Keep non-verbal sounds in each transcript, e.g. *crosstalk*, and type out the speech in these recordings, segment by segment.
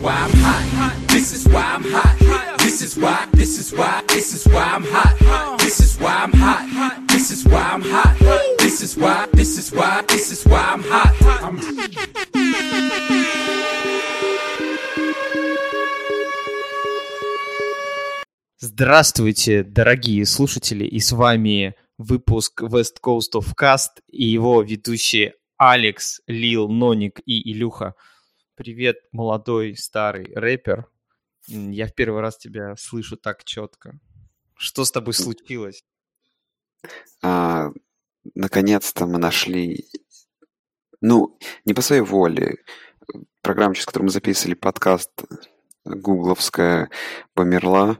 why I'm hot. This is why I'm hot. This is why, this is why, this is why I'm hot. This is why I'm hot. This is why I'm hot. This is why, this is why, this is why I'm hot. I'm Здравствуйте, дорогие слушатели, и с вами выпуск West Coast of Cast и его ведущие Алекс, Лил, Ноник и Илюха. Привет, молодой старый рэпер. Я в первый раз тебя слышу так четко. Что с тобой случилось? А, наконец-то мы нашли, ну, не по своей воле, программа, через которую мы записывали подкаст, гугловская, померла.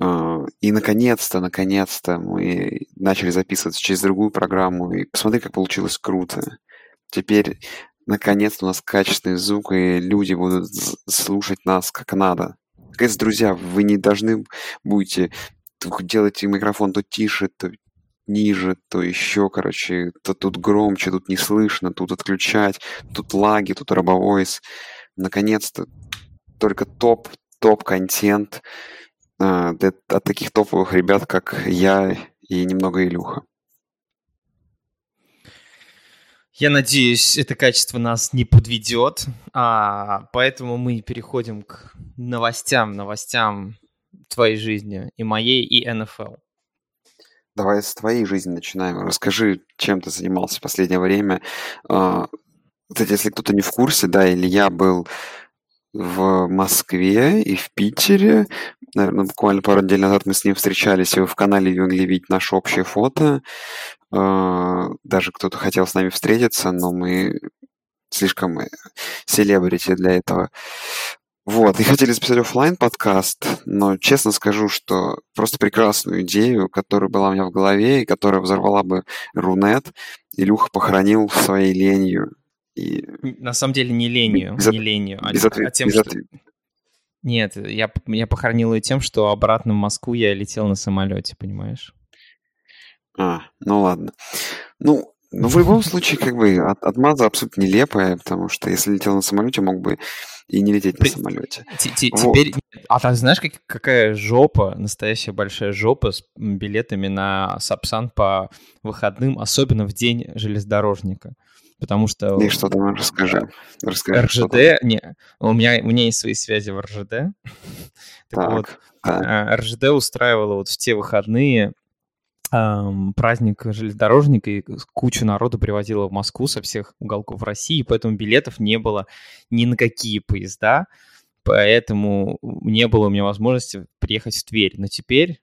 А, И наконец-то, наконец-то мы начали записываться через другую программу. И посмотри, как получилось круто. Теперь, наконец-то, у нас качественный звук, и люди будут слушать нас как надо. Наконец, друзья, вы не должны будете делать микрофон то тише, то ниже, то еще, короче, то тут громче, тут не слышно, тут отключать, тут лаги, тут робовойс. Наконец-то только топ, топ-контент а, для- от таких топовых ребят, как я и немного Илюха. Я надеюсь, это качество нас не подведет, а, поэтому мы переходим к новостям, новостям твоей жизни, и моей, и НФЛ. Давай с твоей жизни начинаем. Расскажи, чем ты занимался в последнее время. А, Кстати, если кто-то не в курсе, да, Илья был в Москве и в Питере. Наверное, буквально пару недель назад мы с ним встречались, и в канале могли видеть наше общее фото. А, Даже кто-то хотел с нами встретиться, но мы слишком э, селебрити для этого. Вот, и хотели записать оффлайн подкаст, но честно скажу, что просто прекрасную идею, которая была у меня в голове и которая взорвала бы Рунет, Илюха похоронил своей ленью. И На самом деле не ленью, Без от- не ленью, а, без ответ- а тем, без что... ответ- Нет, я, я похоронил ее тем, что обратно в Москву я летел на самолете, понимаешь? А, ну ладно. Ну, ну, в любом случае, как бы, от- отмаза абсолютно нелепая, потому что если летел на самолете, мог бы и не лететь на самолете. Вот. Теперь... А ты знаешь, как- какая жопа, настоящая большая жопа с билетами на Сапсан по выходным, особенно в день железнодорожника? Потому что И что там, расскажи. Расскажи, что там. РЖД... Не, у меня, у меня есть свои связи в РЖД. *laughs* Так вот, Так, так. а, РЖД устраивала вот в те выходные праздник железнодорожника, и кучу народу привозила в Москву со всех уголков России, поэтому билетов не было ни на какие поезда, поэтому не было у меня возможности приехать в Тверь. Но теперь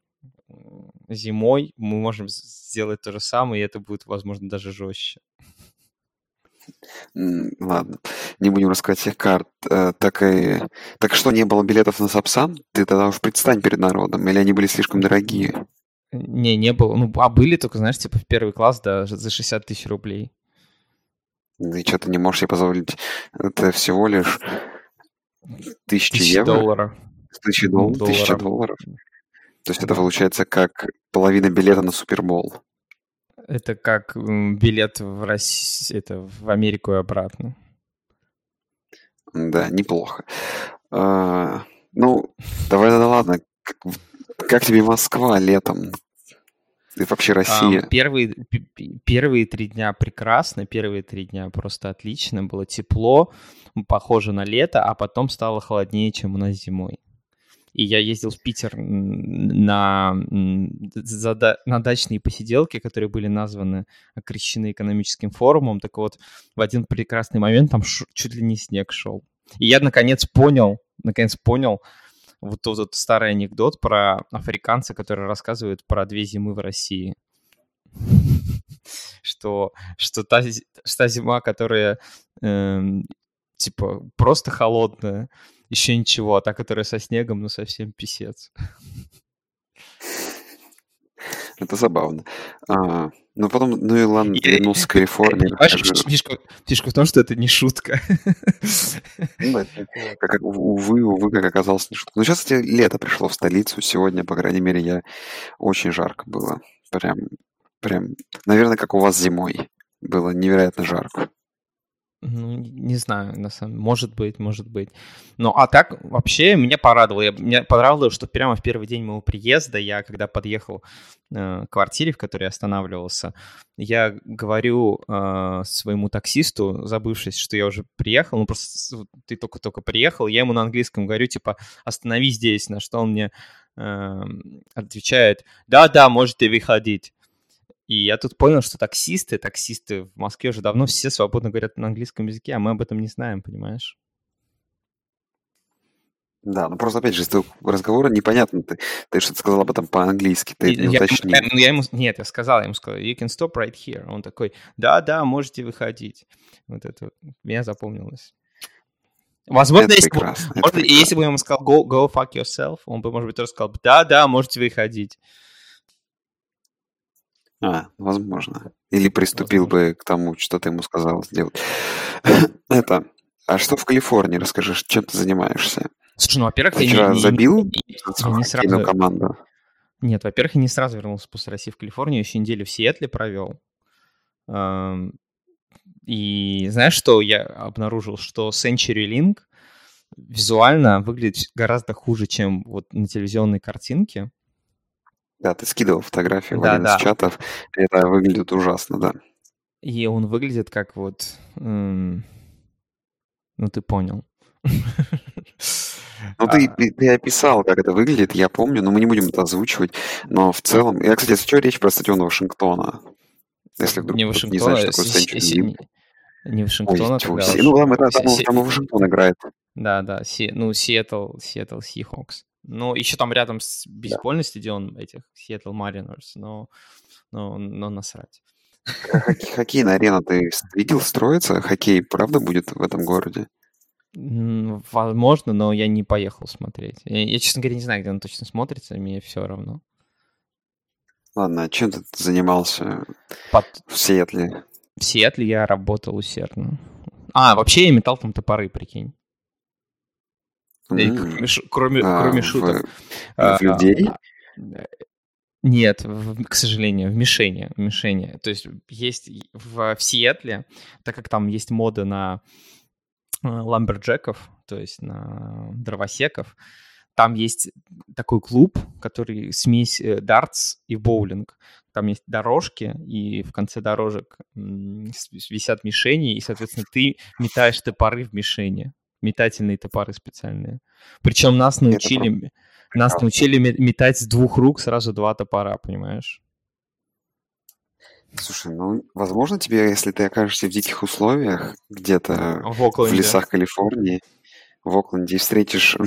зимой мы можем сделать то же самое, и это будет, возможно, даже жестче. Ладно, не будем рассказывать всех карт. Э, Так, и... так что, не было билетов на Сапсан? Ты тогда уж предстань перед народом, или они были слишком дорогие? Не, не было. Ну, а были только, знаешь, типа в первый класс, да, за 60 тысяч рублей. И что ты не можешь себе позволить? Это всего лишь тысячи Тысячи евро? долларов. Тысячи дол- тысяча долларов. долларов? То есть это получается как половина билета на Супербол. Это как билет в Россию, это в Америку и обратно. Да, неплохо. А, Ну, давай, да ладно. Как, тебе Москва летом? И вообще Россия? Ам, Первые, первые три дня прекрасно, первые три дня просто отлично, было тепло, похоже на лето, а потом стало холоднее, чем у нас зимой. И я ездил в Питер на, на дачные посиделки, которые были названы, окрещены экономическим форумом. Так вот, в один прекрасный момент там чуть ли не снег шел. И я наконец понял, наконец понял, вот тот вот старый анекдот про африканца, который рассказывает про две зимы в России. *laughs* Что, что, та, что зима, которая эм, типа просто холодная, еще ничего, а та, которая со снегом, ну совсем писец. *laughs* Это забавно. А, ну, потом, ну и ладно, вернулся в Калифорнию. Фишка, фишка в том, что это не шутка. Ну, как, как, увы, увы, как оказалось, не шутка. Но сейчас, кстати, лето пришло в столицу. Сегодня, по крайней мере, я очень жарко было. Прям, прям, наверное, как у вас зимой. Было невероятно жарко. Ну, не знаю, на самом деле. Может быть, может быть. Ну, а так, вообще, меня порадовало. Я, меня понравилось, что прямо в первый день моего приезда, я, когда подъехал э, к квартире, в которой я останавливался, я говорю э, своему таксисту, забывшись, что я уже приехал, ну, просто ты только-только приехал, я ему на английском говорю, типа, останови здесь, на что он мне э, отвечает, да-да, можете выходить. И я тут понял, что таксисты, таксисты в Москве уже давно все свободно говорят на английском языке, а мы об этом не знаем, понимаешь? Да, ну просто опять же, из твоего разговора непонятно, ты, ты что-то сказал об этом по-английски, ты не уточнил. Я, я ему, нет, я сказал, я ему сказал, you can stop right here. Он такой, да-да, можете выходить. Вот это меня запомнилось. Возможно, это если, прекрасно, бы, может, если бы я ему сказал go, go fuck yourself, он бы, может быть, тоже сказал, да-да, можете выходить. А, возможно. Или приступил возможно. бы к тому, что ты ему сказал сделать. *laughs* Это. А что в Калифорнии? Расскажи, чем ты занимаешься? Слушай, ну, во-первых, я вчера не, забил не, не, сразу... команду? Нет, во-первых, я не сразу вернулся после России в Калифорнию, еще неделю в Сиэтле провел. И знаешь, что я обнаружил? Что CenturyLink визуально выглядит гораздо хуже, чем вот на телевизионной картинке. Да, ты скидывал фотографии в да, один да. из чатов. Это выглядит ужасно, да. И он выглядит как вот... Эм... Ну, ты понял. *laughs* Ну, ты, а. ты, ты описал, как это выглядит, я помню, но мы не будем это озвучивать. Но в целом... Я, кстати, если речь про стадион Вашингтона. Если вдруг не Вашингтона, не знаешь, что такое Century Не Вашингтона, Ой, тогда... Ну, там, это, там, там Вашингтон играет. Да, да, Си... ну, Сиэтл, Сиэтл Сихокс. Ну, еще там рядом с бейсбольный да. стадион этих Seattle Mariners, но, но, но насрать. Хоккей, хоккейная арена ты видел строится? Хоккей правда будет в этом городе? Возможно, но я не поехал смотреть. Я, я, честно говоря, не знаю, где он точно смотрится, мне все равно. Ладно, а чем ты занимался Под... в Сиэтле? В Сиэтле я работал усердно. А, вообще я метал там топоры, прикинь. Кроме, кроме, а, кроме шуток. В, в людей? А, нет, в, к сожалению, в мишени, в мишени. То есть есть в, в Сиэтле, так как там есть мода на ламберджеков, то есть на дровосеков, там есть такой клуб, который смесь э, дартс и боулинг. Там есть дорожки, и в конце дорожек висят мишени, и, соответственно, ты метаешь топоры в мишени метательные топоры специальные. Причем нас научили, Это... нас научили метать с двух рук сразу два топора, понимаешь? Слушай, ну, возможно, тебе, если ты окажешься в диких условиях, где-то в, в лесах Калифорнии, в Окленде, и встретишь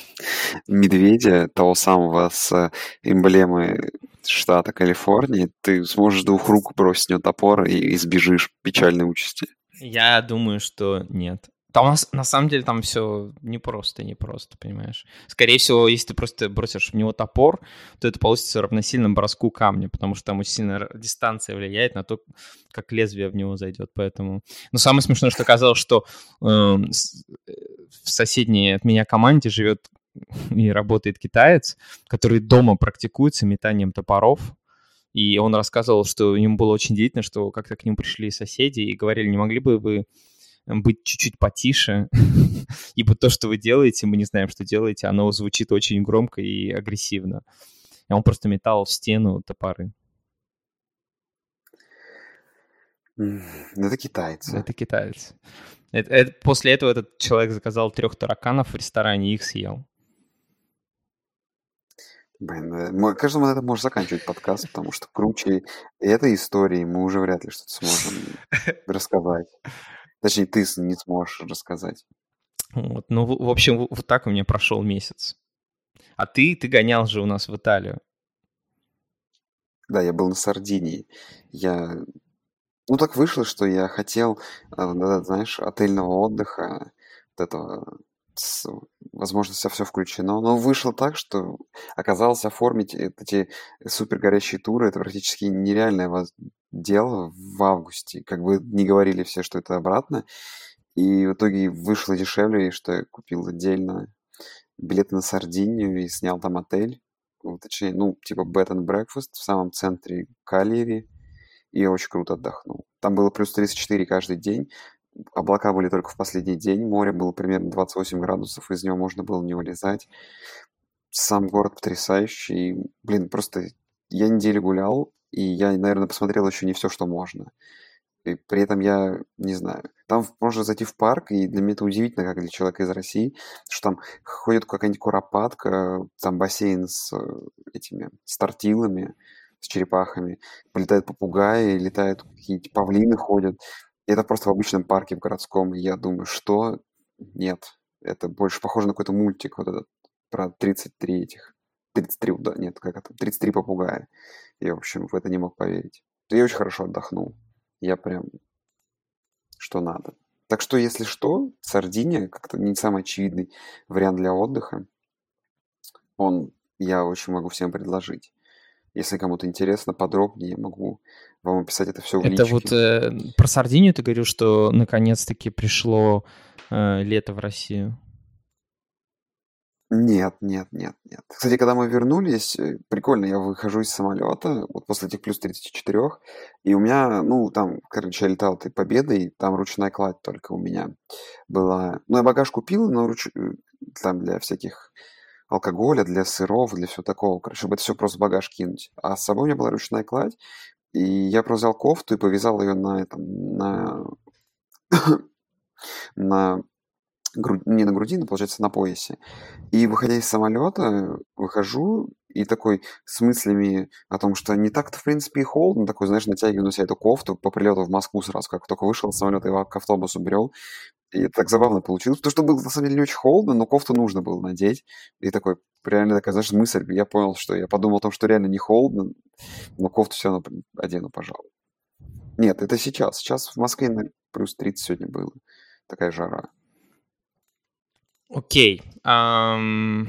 *laughs* медведя, того самого с эмблемой штата Калифорнии, ты сможешь двух рук бросить в него топор и избежишь печальной участи. Я думаю, что нет. Там у нас, на самом деле там все непросто, непросто, понимаешь. Скорее всего, если ты просто бросишь в него топор, то это получится равносильно броску камня, потому что там очень сильно дистанция влияет на то, как лезвие в него зайдет. Поэтому... Но самое смешное, что оказалось, что э, в соседней от меня команде живет *laughs* и работает китаец, который дома практикуется метанием топоров, и он рассказывал, что ему было очень деятельно, что как-то к нему пришли соседи и говорили, не могли бы вы быть чуть-чуть потише, *laughs* ибо то, что вы делаете, мы не знаем, что делаете, оно звучит очень громко и агрессивно. И он просто метал в стену топоры. Это китайцы. Это китайцы. Это, это, после этого этот человек заказал трех тараканов в ресторане и их съел. Блин, э, кажется, мы на этом можем заканчивать подкаст, потому что круче этой истории мы уже вряд ли что-то сможем *laughs* рассказать. Точнее, ты не сможешь рассказать. Вот, ну, в, общем, вот так у меня прошел месяц. А ты, ты гонял же у нас в Италию. Да, я был на Сардинии. Я... Ну, так вышло, что я хотел, э, знаешь, отельного отдыха, вот этого возможно, все, включено. Но вышло так, что оказалось оформить эти супер горящие туры, это практически нереальное дело в августе. Как бы не говорили все, что это обратно. И в итоге вышло дешевле, что я купил отдельно билеты на Сардинию и снял там отель. Ну, точнее, ну, типа bed and breakfast в самом центре Калири. И очень круто отдохнул. Там было плюс 34 каждый день. Облака были только в последний день, море было примерно 28 градусов, из него можно было не вылезать. Сам город потрясающий. Блин, просто я неделю гулял, и я, наверное, посмотрел еще не все, что можно. И при этом я не знаю. Там можно зайти в парк, и для меня это удивительно, как для человека из России, что там ходит какая-нибудь куропатка, там бассейн с э, этими стартилами, с черепахами, полетают попугаи, летают какие-нибудь павлины ходят. И это просто в обычном парке в городском. И я думаю, что? Нет. Это больше похоже на какой-то мультик вот этот про 33 этих. 33, да, нет, как это, 33 попугая. Я, в общем, в это не мог поверить. Я очень хорошо отдохнул. Я прям что надо. Так что, если что, Сардиния как-то не самый очевидный вариант для отдыха. Он я очень могу всем предложить. Если кому-то интересно подробнее, могу вам описать это все в Это вот э, про Сардинию ты говорил, что наконец-таки пришло э, лето в Россию. Нет, нет, нет, нет. Кстати, когда мы вернулись, э, прикольно, я выхожу из самолета, вот после этих плюс 34, и у меня, ну, там, короче, я летал этой победой, там ручная кладь только у меня была. Ну, я багаж купил, но руч... Э, там для всяких алкоголя, для сыров, для всего такого, чтобы это все просто в багаж кинуть. А с собой у меня была ручная кладь, и я просто взял кофту и повязал ее на этом, на *coughs* на грудь, не на груди, но, получается, на поясе. И, выходя из самолета, выхожу и такой с мыслями о том, что не так-то, в принципе, и холодно, такой, знаешь, натягиваю на себя эту кофту по прилету в Москву сразу, как только вышел из самолета, его к автобусу брел. И это так забавно получилось, потому что было, на самом деле, не очень холодно, но кофту нужно было надеть. И такой, реально такая, знаешь, мысль, я понял, что я подумал о том, что реально не холодно, но кофту все равно одену, пожалуй. Нет, это сейчас. Сейчас в Москве плюс 30 сегодня было. Такая жара. Окей. Um,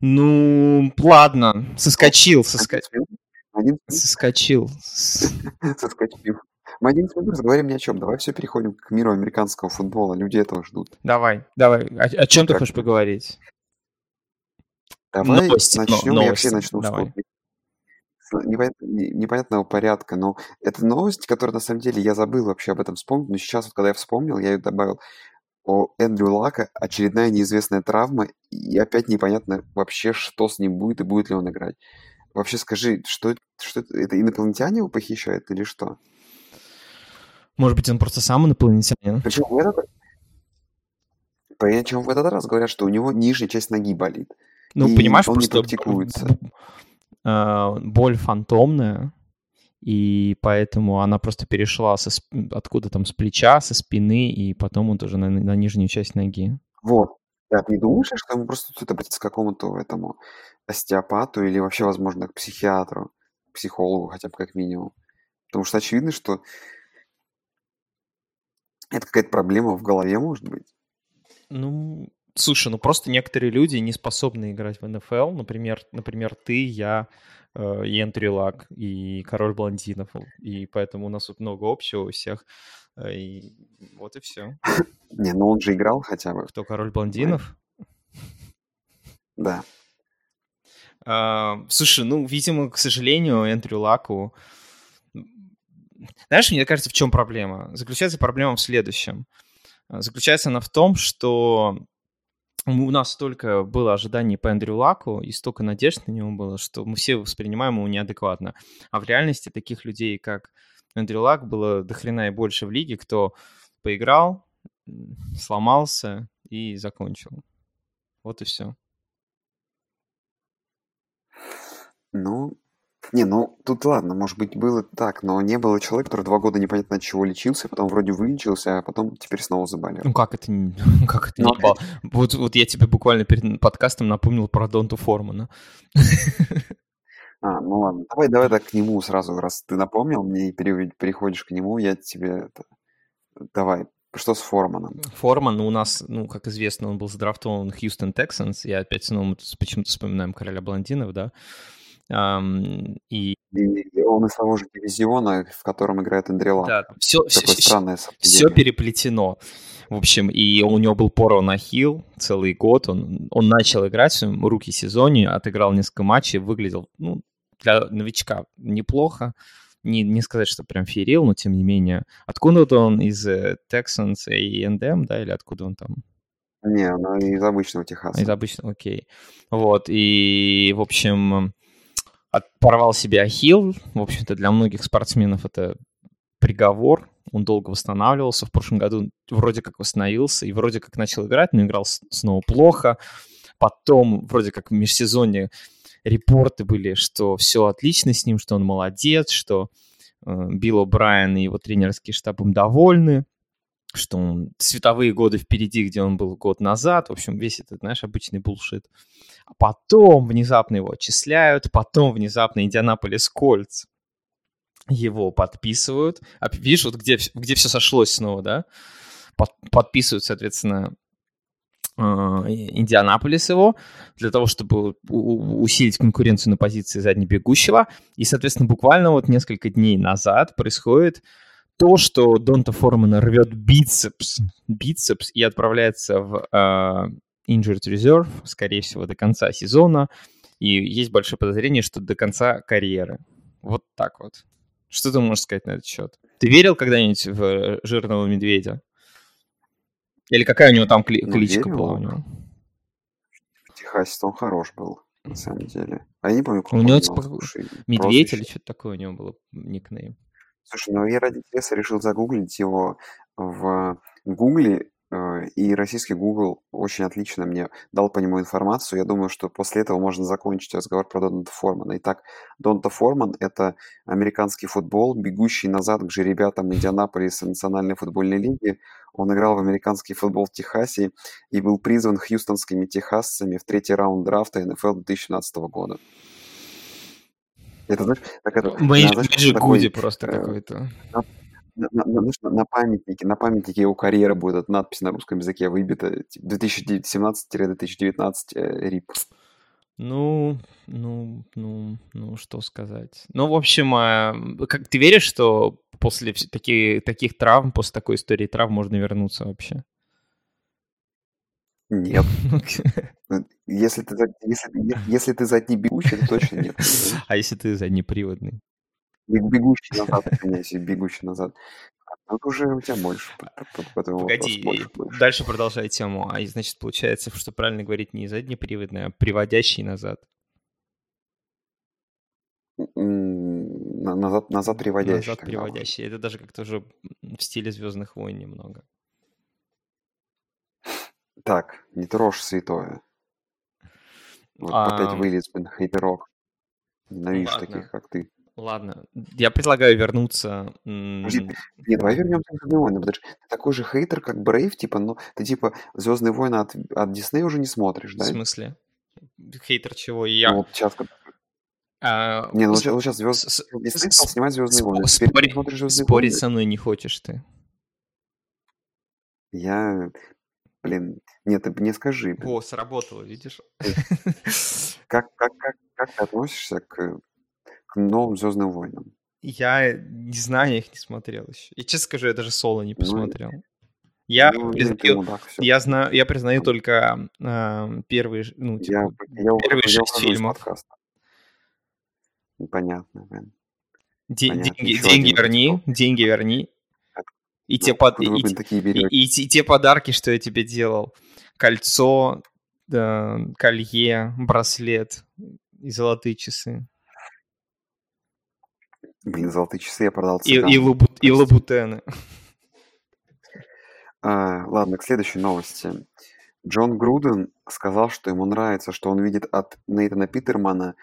ну, ладно. Соскочил, соскочил. *laughs* Соскочил. Соскочил. Мы 11 минут разговариваем ни о чем. Давай все переходим к миру американского футбола. Люди этого ждут. Давай, давай. О, о чем ты хочешь поговорить? Давай Новости, начнем. Новости. Я вообще начну давай. с непонятного порядка, но это новость, которая на самом деле я забыл вообще об этом вспомнить, но сейчас, вот, когда я вспомнил, я ее добавил у Эндрю Лака очередная неизвестная травма, и опять непонятно вообще, что с ним будет и будет ли он играть. Вообще скажи, что, что это инопланетяне его похищают или что? Может быть, он просто сам инопланетянин? Причем в этот, причем в этот раз говорят, что у него нижняя часть ноги болит. Ну, и понимаешь, он просто не практикуется. А, боль фантомная, и поэтому она просто перешла со, откуда там, с плеча, со спины, и потом он тоже на, на нижнюю часть ноги. Вот. Да, ты не думаешь, что ему просто стоит обратиться к какому-то этому остеопату или вообще, возможно, к психиатру, к психологу хотя бы как минимум? Потому что очевидно, что это какая-то проблема в голове, может быть. Ну, слушай, ну просто некоторые люди не способны играть в НФЛ. Например, например ты, я, э, и Энтри Лак, и Король Блондинов. И поэтому у нас тут много общего у всех. Э, и вот и все. *laughs* Не, ну он же играл хотя бы. Кто, Король Блондинов? Да. А, слушай, ну, видимо, к сожалению, Эндрю Лаку... Знаешь, мне кажется, в чем проблема? Заключается проблема в следующем. Заключается она в том, что у нас столько было ожиданий по Эндрю Лаку и столько надежд на него было, что мы все воспринимаем его неадекватно. А в реальности таких людей, как Эндрю Лак, было дохрена и больше в лиге, кто поиграл, сломался и закончил. Вот и все. Ну, не, ну тут ладно, может быть, было так, но не было человека, который два года непонятно от чего лечился, потом вроде вылечился, а потом теперь снова заболел. Ну как это, не, *laughs* как это ну, не было? Вот, вот я тебе буквально перед подкастом напомнил про Донту Формана. А, ну ладно, давай, давай так к нему сразу, раз ты напомнил мне и переходишь к нему, я тебе это... Давай, что с Форманом? Форман у нас, ну, как известно, он был задрафтован Хьюстон Тексанс. Я опять снова почему-то вспоминаем короля блондинов, да. И... и он из того же дивизиона, в котором играет Андрела. Да, все, все, странное все переплетено. В общем, и у него был поро на хил целый год. Он, он начал играть в своем руки сезоне, отыграл несколько матчей, выглядел, ну, для новичка неплохо. не, не сказать, что прям ферил, но тем не менее. Откуда он из э, Texans и A&M, да, или откуда он там? Не, он из обычного Техаса. Из обычного, окей. Вот, и, в общем, порвал себе ахилл. В общем-то, для многих спортсменов это приговор. Он долго восстанавливался. В прошлом году вроде как восстановился и вроде как начал играть, но играл снова плохо. Потом вроде как в межсезонье репорты были, что все отлично с ним, что он молодец, что э, Билл О'Брайен и его тренерский штаб им довольны, что он световые годы впереди, где он был год назад. В общем, весь этот, знаешь, обычный булшит. А потом внезапно его отчисляют, потом внезапно Индианаполис Кольц его подписывают. А, видишь, вот где, где все сошлось снова, да? Под, подписывают, соответственно, а, Индианаполис его, для того, чтобы усилить конкуренцию на позиции заднебегущего. И, соответственно, буквально вот несколько дней назад происходит то, что Донта Формана рвет бицепс, бицепс и отправляется в uh, injured reserve, скорее всего, до конца сезона. И есть большое подозрение, что до конца карьеры. Вот так вот. Что ты можешь сказать на этот счет? Ты верил когда-нибудь в э, жирного медведя? Или какая у него там кли- ну, кличка была у него? В Техасе он хорош был, на самом деле. А я не помню, как у него типа медведь или что-то такое у него было никнейм. Слушай, ну я ради интереса решил загуглить его в Гугле, Э, и российский Google очень отлично мне дал по нему информацию. Я думаю, что после этого можно закончить разговор про Донта Формана. Итак, Донта Форман – это американский футбол, бегущий назад к жеребятам Индианаполиса Национальной футбольной лиги. Он играл в американский футбол в Техасе и был призван хьюстонскими техасцами в третий раунд драфта НФЛ 2017 года. Это, знаешь, так это... Мэйджи Гуди просто э, какой-то на, на, на, на памятнике, на памятнике его карьеры будет эта надпись на русском языке выбита 2017-2019 э, РИП. Ну, ну, ну, ну, что сказать. Ну, в общем, э, как ты веришь, что после таких, таких травм, после такой истории травм можно вернуться вообще? Нет. Ну, если ты, если, если ты заднебегущий, то точно нет. *laughs* А если ты заднеприводный? Бегущий назад, извиняюсь, бегущий назад. Тут уже у тебя больше. Погоди, больше, больше. дальше продолжай тему. А значит, получается, что правильно говорить не заднеприводный, а приводящий назад. Назад, назад приводящий. Назад приводящий. Это даже как-то уже в стиле Звездных войн немного. Так, не трожь святое. Вот а... опять вылез, блин, хейтерок. Ненавижу таких, как ты. Ладно, я предлагаю вернуться. Подожди, нет, давай вернемся к Звездным войнам. Ты такой же хейтер, как Брейв, типа, но ты типа Звездные войны от, от Диснея уже не смотришь, да? В смысле? Хейтер чего? Я... Ну, вот сейчас а, не, ну сейчас, сейчас звезд... с... Дисней стал снимать Звездные войны. Спори... Спорить со мной не хочешь ты. Я, блин, нет, ты мне скажи. О, сработало, видишь? *laughs* Как, как, как, как ты относишься к новым Звездным войнам? Я не знаю, я их не смотрел еще. И честно скажу, я даже соло не ну, посмотрел. Ну, я, ну, признаю, мудак, я знаю, я признаю только э, первые, ну, типа, я, я, первые я шесть фильмов. Понятно, блин. Де- Понятно. Деньги, деньги верни, деньги верни. И, ну, те под... и, и, и, и те подарки, что я тебе делал. Кольцо, да, колье, браслет и золотые часы. Блин, золотые часы я продал И, и, лабу, и лабутены. А, ладно, к следующей новости. Джон Груден сказал, что ему нравится, что он видит от Нейтана Питермана,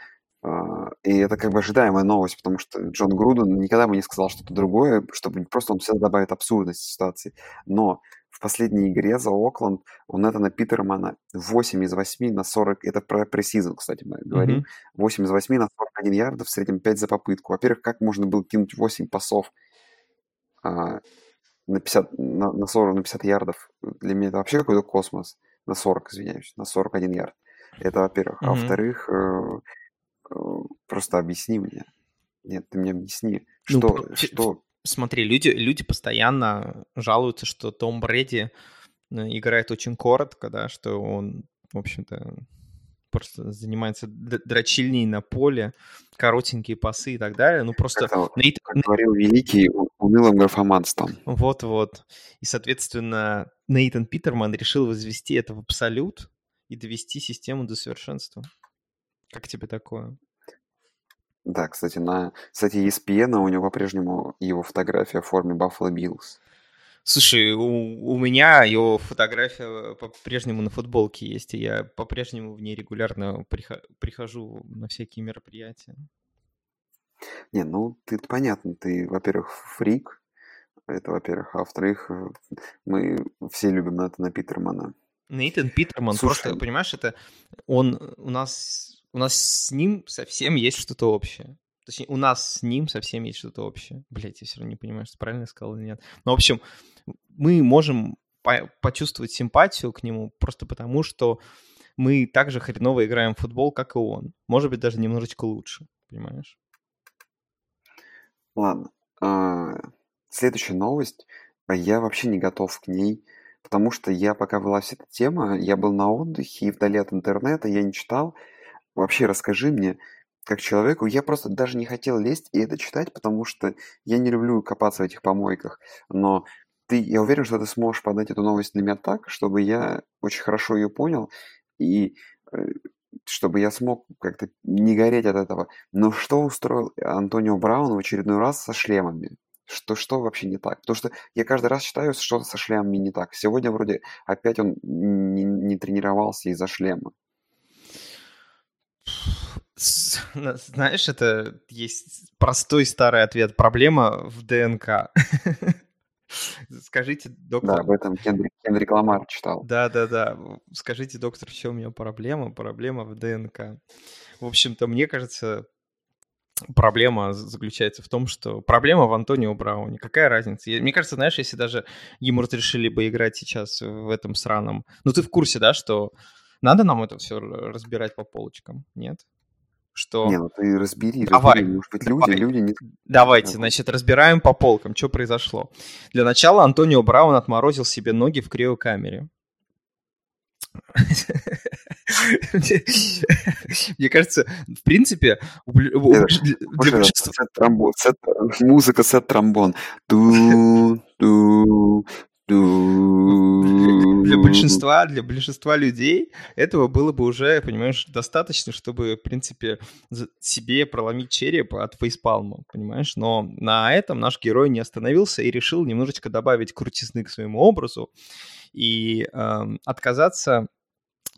и это как бы ожидаемая новость, потому что Джон Груден никогда бы не сказал что-то другое, чтобы просто он всегда добавит абсурдность ситуации. Но последней игре за Окленд у Нетана Питермана 8 из 8 на 40, это про пресизон, кстати, мы говорим, mm-hmm. 8 из 8 на 41 ярдов, в среднем 5 за попытку. Во-первых, как можно было кинуть 8 пасов а, на, 50, на, на 40, на 50 ярдов? Для меня это вообще какой-то космос. На 40, извиняюсь, на 41 ярд. Это во-первых. Mm-hmm. А во-вторых, э, просто объясни мне. Нет, ты мне объясни, что, ну, что Смотри, люди, люди постоянно жалуются, что Том Брэди э, играет очень коротко, да, что он, в общем-то, просто занимается дрочильней на поле, коротенькие пасы и так далее. Ну, просто... Как, Нейт... как говорил великий, унылым графоманством. Вот-вот. И, соответственно, Нейтан Питерман решил возвести это в абсолют и довести систему до совершенства. Как тебе такое? Да, кстати, на сайте ESPN у него по-прежнему его фотография в форме Buffalo Bills. Слушай, у, у меня его фотография по-прежнему на футболке есть, и я по-прежнему в ней регулярно прихожу на всякие мероприятия. Не, ну ты понятно, ты, во-первых, фрик, это, во-первых, а во-вторых, э, мы все любим Натана Питермана. Нейтан Питерман, Слушай, просто, понимаешь, это он у нас, у нас с ним совсем есть что-то общее. Точнее, у нас с ним совсем есть что-то общее. Блять, я все равно не понимаю, что правильно сказал или нет. Но, в общем, мы можем по почувствовать симпатию к нему просто потому, что мы так же хреново играем в футбол, как и он. Может быть, даже немножечко лучше, понимаешь? Ладно. А, следующая новость. А я вообще не готов к ней, потому что я, пока была вся эта тема, я был на отдыхе и вдали от интернета, я не читал. Вообще расскажи мне, как человеку, я просто даже не хотел лезть и это читать, потому что я не люблю копаться в этих помойках. Но ты, я уверен, что ты сможешь подать эту новость на меня так, чтобы я очень хорошо ее понял и э, чтобы я смог как-то не гореть от этого. Но что устроил Антонио Браун в очередной раз со шлемами? Что, что вообще не так? Потому что я каждый раз считаю, что со шлемами не так. Сегодня вроде опять он не, не тренировался из-за шлема. *laughs* Знаешь, это есть простой старый ответ. Проблема в ДНК. *laughs* Скажите, доктор... Да, об этом Кендрик, Кендрик Ламар читал. Да-да-да. Скажите, доктор, в чем у меня проблема? Проблема в ДНК. В общем-то, мне кажется, проблема заключается в том, что проблема в Антонио Брауне. Какая разница? Мне кажется, знаешь, если даже ему разрешили бы играть сейчас в этом сраном... Ну, ты в курсе, да, что надо нам это все разбирать по полочкам, нет? Что... Не, ну ты разбери, Давай. разбери. Может быть, люди, Давай. люди не... Давайте, значит, разбираем по полкам, что произошло. Для начала Антонио Браун отморозил себе ноги в криокамере. *laughs* Мне кажется, в принципе, для большинства... Музыка сет тромбон. *laughs* Для большинства, для большинства людей этого было бы уже, понимаешь, достаточно, чтобы, в принципе, себе проломить череп от фейспалма, понимаешь? Но на этом наш герой не остановился и решил немножечко добавить крутизны к своему образу и э, отказаться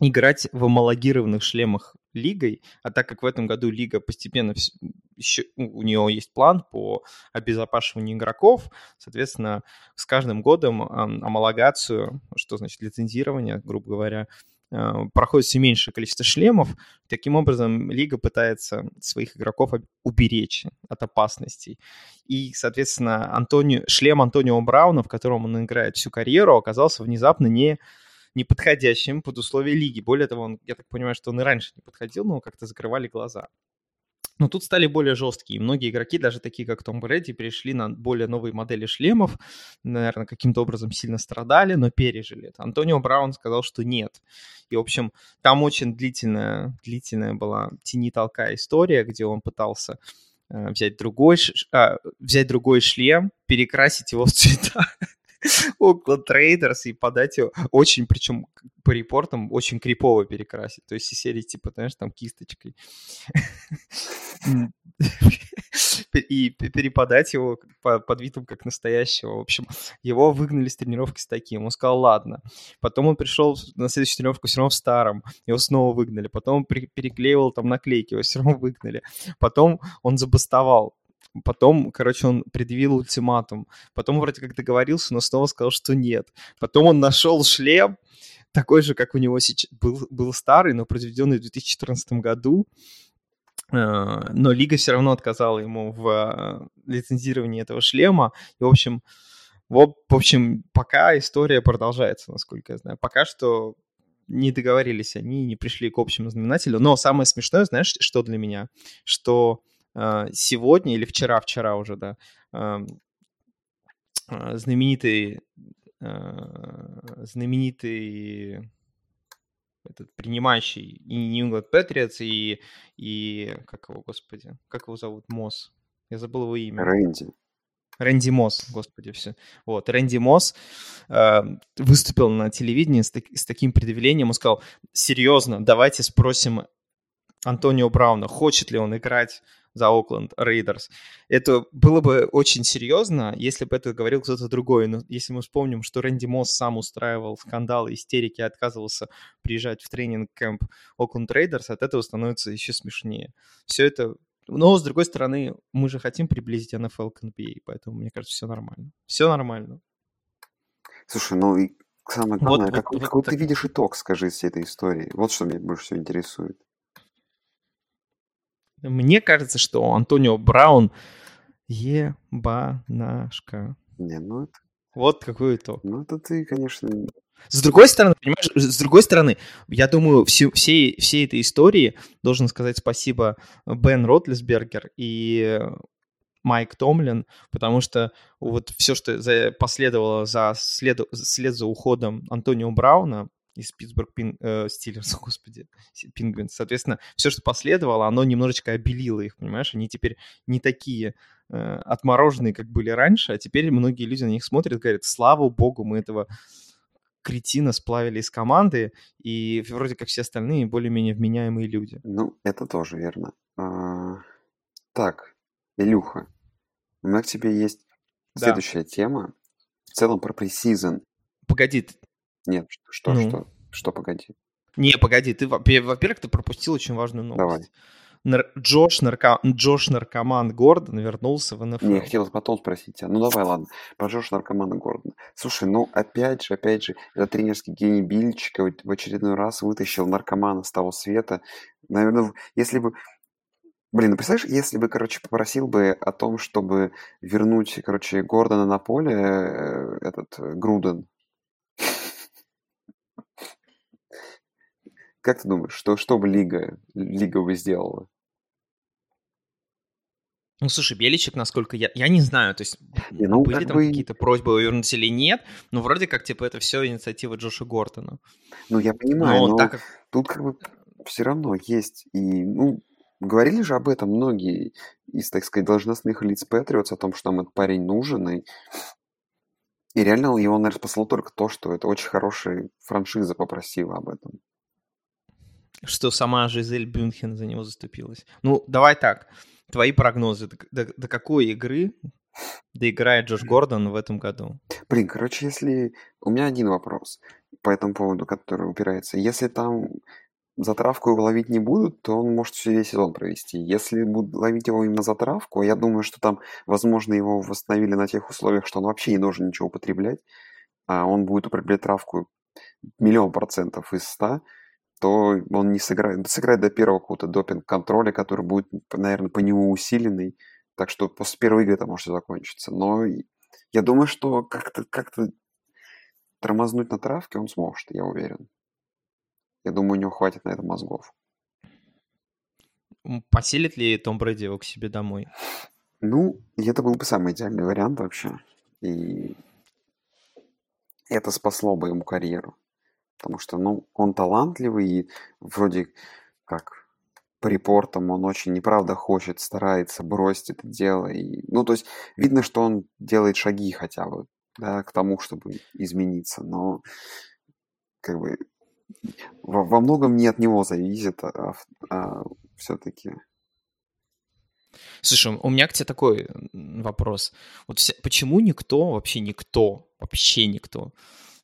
играть в амалогированных шлемах лигой, а так как в этом году лига постепенно еще, у нее есть план по обезопасиванию игроков, соответственно, с каждым годом амалогацию, что значит лицензирование, грубо говоря, а, проходит все меньшее количество шлемов. Таким образом, лига пытается своих игроков уберечь от опасностей. И, соответственно, Антонио, шлем Антонио Брауна, в котором он играет всю карьеру, оказался внезапно не неподходящим под условия лиги. Более того, он, я так понимаю, что он и раньше не подходил, но как-то закрывали глаза. Но тут стали более жесткие. Многие игроки, даже такие как Том Брэди, перешли на более новые модели шлемов. Наверное, каким-то образом сильно страдали, но пережили это. Антонио Браун сказал, что нет. И, в общем, там очень длительная, длительная была тени-толка история, где он пытался э, взять другой, а, взять другой шлем, перекрасить его в цвета *laughs* Oakland Raiders и подать его очень, причем по репортам, очень крипово перекрасить. То есть из серии типа, знаешь, там кисточкой. *laughs* И переподать его под видом как настоящего. В общем, его выгнали с тренировки с таким. Он сказал, ладно. Потом он пришел на следующую тренировку все равно в старом. Его снова выгнали. Потом он переклеивал там наклейки, его все равно выгнали. Потом он забастовал Потом, короче, он предъявил ультиматум. Потом вроде как договорился, но снова сказал, что нет. Потом он нашел шлем, такой же, как у него сейчас был, был старый, но произведенный в 2014 году. Э, но Лига все равно отказала ему в э, лицензировании этого шлема. И, в общем, в, общем, пока история продолжается, насколько я знаю. Пока что не договорились они, не пришли к общему знаменателю. Но самое смешное, знаешь, что для меня? Что сегодня или вчера, вчера уже, да, а, знаменитый, а, знаменитый этот принимающий и New England Patriots, и, и как его, господи, как его зовут, Мосс. Я забыл его имя. Рэнди. Рэнди Мосс, господи, все. Вот, Рэнди Мосс э, выступил на телевидении с, так, с таким предъявлением, он сказал, серьезно, давайте спросим Антонио Брауна, хочет ли он играть за Oakland Raiders. Это было бы очень серьезно, если бы это говорил кто-то другой. Но если мы вспомним, что Рэнди Мосс сам устраивал скандалы, истерики, отказывался приезжать в training camp Oakland Raiders, от этого становится еще смешнее. Все это но, с другой стороны, мы же хотим приблизить НФЛ к NBA, поэтому, мне кажется, все нормально. Все нормально. Слушай, ну и самое главное, вот, как, вот, какой вот, ты так... видишь итог, скажи, всей этой истории? Вот что меня больше всего интересует. Мне кажется, что Антонио Браун ебанашка. Не, ну это... Вот какой итог. Ну это ты, конечно... С другой стороны, понимаешь, с другой стороны, я думаю, всю, всей, всей этой истории должен сказать спасибо Бен Ротлисбергер и Майк Томлин, потому что вот все, что за, последовало за след, след за уходом Антонио Брауна, из Питтсбург Пин, э, Стиллерс, *laughs* господи, Пингвинс. Соответственно, все, что последовало, оно немножечко обелило их, понимаешь? Они теперь не такие э, отмороженные, как были раньше, а теперь многие люди на них смотрят и говорят, слава богу, мы этого кретина сплавили из команды, и вроде как все остальные более-менее вменяемые люди. Ну, это тоже верно. А, так, Илюха, у меня к тебе есть да. следующая тема. В целом про пресизон. Погоди, нет, что, ну. что, что, погоди. Не, погоди, ты, во-первых, ты пропустил очень важную новость. Давай. Нар- Джош, нарко... Джош Наркоман Гордон вернулся в НФЛ. Не, я хотел потом спросить тебя. Ну давай, ладно. Про Джош Наркомана Гордона. Слушай, ну опять же, опять же, этот тренерский гений Бильчика в очередной раз вытащил наркомана с того света. Наверное, если бы... Блин, ну представляешь, если бы, короче, попросил бы о том, чтобы вернуть, короче, Гордона на поле, э, этот э, Груден, Как ты думаешь, что, что бы Лига, Лига бы сделала? Ну, слушай, Беличек, насколько я... Я не знаю, то есть *laughs* не, ну, были там бы... какие-то просьбы вернуть или нет, но вроде как, типа, это все инициатива Джоша Гортона. Ну, я понимаю, но, но так как... тут как бы все равно есть и, ну, говорили же об этом многие из, так сказать, должностных лиц Патриотс, о том, что нам этот парень нужен, и, и реально его, наверное, спасло только то, что это очень хорошая франшиза попросила об этом что сама Жизель Бюнхен за него заступилась. Ну, давай так. Твои прогнозы. До, до, какой игры доиграет Джош Гордон в этом году? Блин, короче, если... У меня один вопрос по этому поводу, который упирается. Если там затравку его ловить не будут, то он может все весь сезон провести. Если будут ловить его именно затравку, я думаю, что там, возможно, его восстановили на тех условиях, что он вообще не должен ничего употреблять, а он будет употреблять травку миллион процентов из ста, то он не сыграет, сыграет до первого какого-то допинг-контроля, который будет, наверное, по нему усиленный. Так что после первой игры это может закончиться. Но я думаю, что как-то как тормознуть на травке он сможет, я уверен. Я думаю, у него хватит на это мозгов. Поселит ли Том Брэди его к себе домой? Ну, это был бы самый идеальный вариант вообще. И это спасло бы ему карьеру. Потому что, ну, он талантливый и вроде как по репортам он очень неправда хочет, старается бросить это дело. И, ну, то есть видно, что он делает шаги хотя бы, да, к тому, чтобы измениться. Но как бы во, во многом не от него зависит, а, а все-таки Слушай, у меня к тебе такой вопрос. Вот вся, почему никто, вообще никто, вообще никто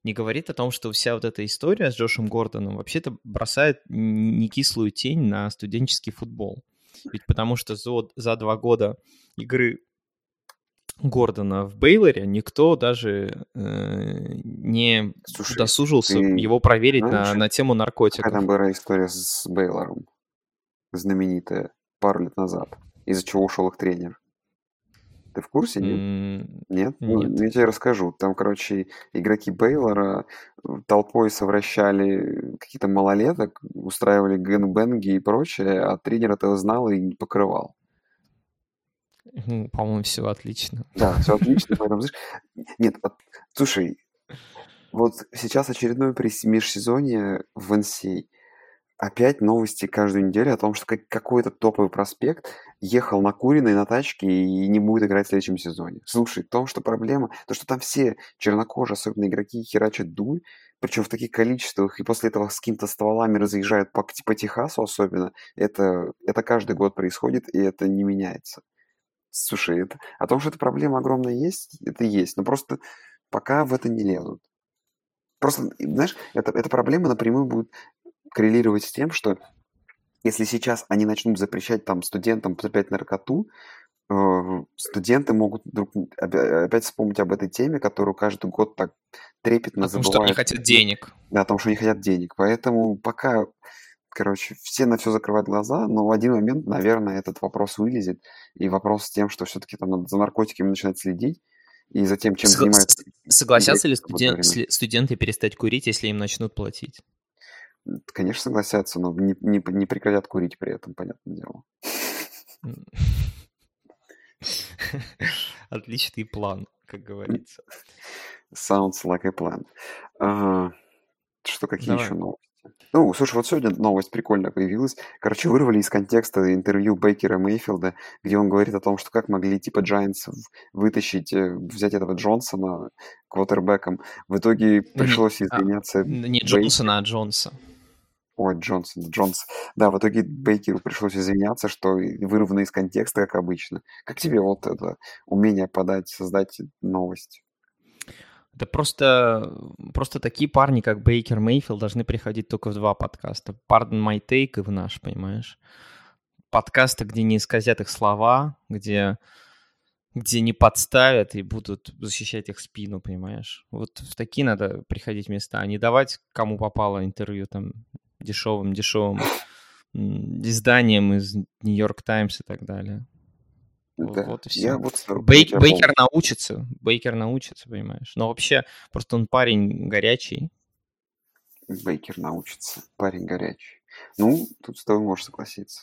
не говорит о том, что вся вот эта история с Джошем Гордоном вообще-то бросает не кислую тень на студенческий футбол. Ведь потому что за, за два года игры Гордона в Бейлоре никто даже э, не Слушай, досужился его проверить знаешь, на, на тему наркотиков. Какая там была история с Бейлором, знаменитая, пару лет назад, из-за чего ушел их тренер. Ты в курсе, нет? Mm, нет? Ну, нет. Ну, я тебе расскажу. Там, короче, игроки Бейлора э, толпой совращали каких-то малолеток, устраивали гэнбэнги и прочее, а тренер этого знал и не покрывал. Ну, по-моему, все отлично. Да, все отлично. *laughs* Поэтому, знаешь, нет, слушай, Вот сейчас очередное пресс- межсезонье в NCAA. Опять новости каждую неделю о том, что как- какой-то топовый проспект ехал на куриной на тачке и не будет играть в следующем сезоне. Слушай, в том, что проблема, то, что там все чернокожие, особенно игроки, херачат дуль, причем в таких количествах, и после этого с какими-то стволами разъезжают по, по Техасу особенно, это, это каждый год происходит, и это не меняется. Слушай, это, о том, что эта проблема огромная есть, это есть, но просто пока в это не лезут. Просто, знаешь, это, эта проблема напрямую будет коррелировать с тем, что если сейчас они начнут запрещать там студентам потреблять наркоту, э, студенты могут вдруг опять вспомнить об этой теме, которую каждый год так трепетно О том, забывают. что они хотят денег. Да, о том, что они хотят денег. Поэтому пока, короче, все на все закрывают глаза, но в один момент, наверное, этот вопрос вылезет. И вопрос с тем, что все-таки там надо за наркотиками начинать следить, и за тем, чем Согла- занимаются Согласятся ли студен- студенты перестать курить, если им начнут платить? Конечно, согласятся, но не, не, не прекратят курить при этом, понятное дело. Отличный план, как говорится. Sounds like a plan. А, что, какие Давай. еще новости? Ну, слушай, вот сегодня новость прикольная появилась. Короче, вырвали из контекста интервью Бейкера Мейфилда, где он говорит о том, что как могли типа Giants вытащить, э, взять этого Джонсона квотербеком. В итоге пришлось а, извиняться Не. Джонсона, а Джонса. Ой, Джонсон, Джонс. Да, в итоге Бейкеру пришлось извиняться, что вырвано из контекста, как обычно. Как тебе вот это умение подать, создать новость? Да просто, просто такие парни, как Бейкер Мейфилд, должны приходить только в два подкаста. Pardon My Take и в наш, понимаешь? Подкасты, где не исказят их слова, где, где не подставят и будут защищать их спину, понимаешь? Вот в такие надо приходить места, а не давать кому попало интервью там дешевым, дешевым м, изданием из Нью-Йорк Таймс и так далее. Вот- Да, вот и я всё. вот Бейк- Бейкер научится, Бейкер научится, понимаешь. Но вообще, просто он парень горячий. Бейкер научится. Парень горячий. Ну, тут с тобой можешь согласиться.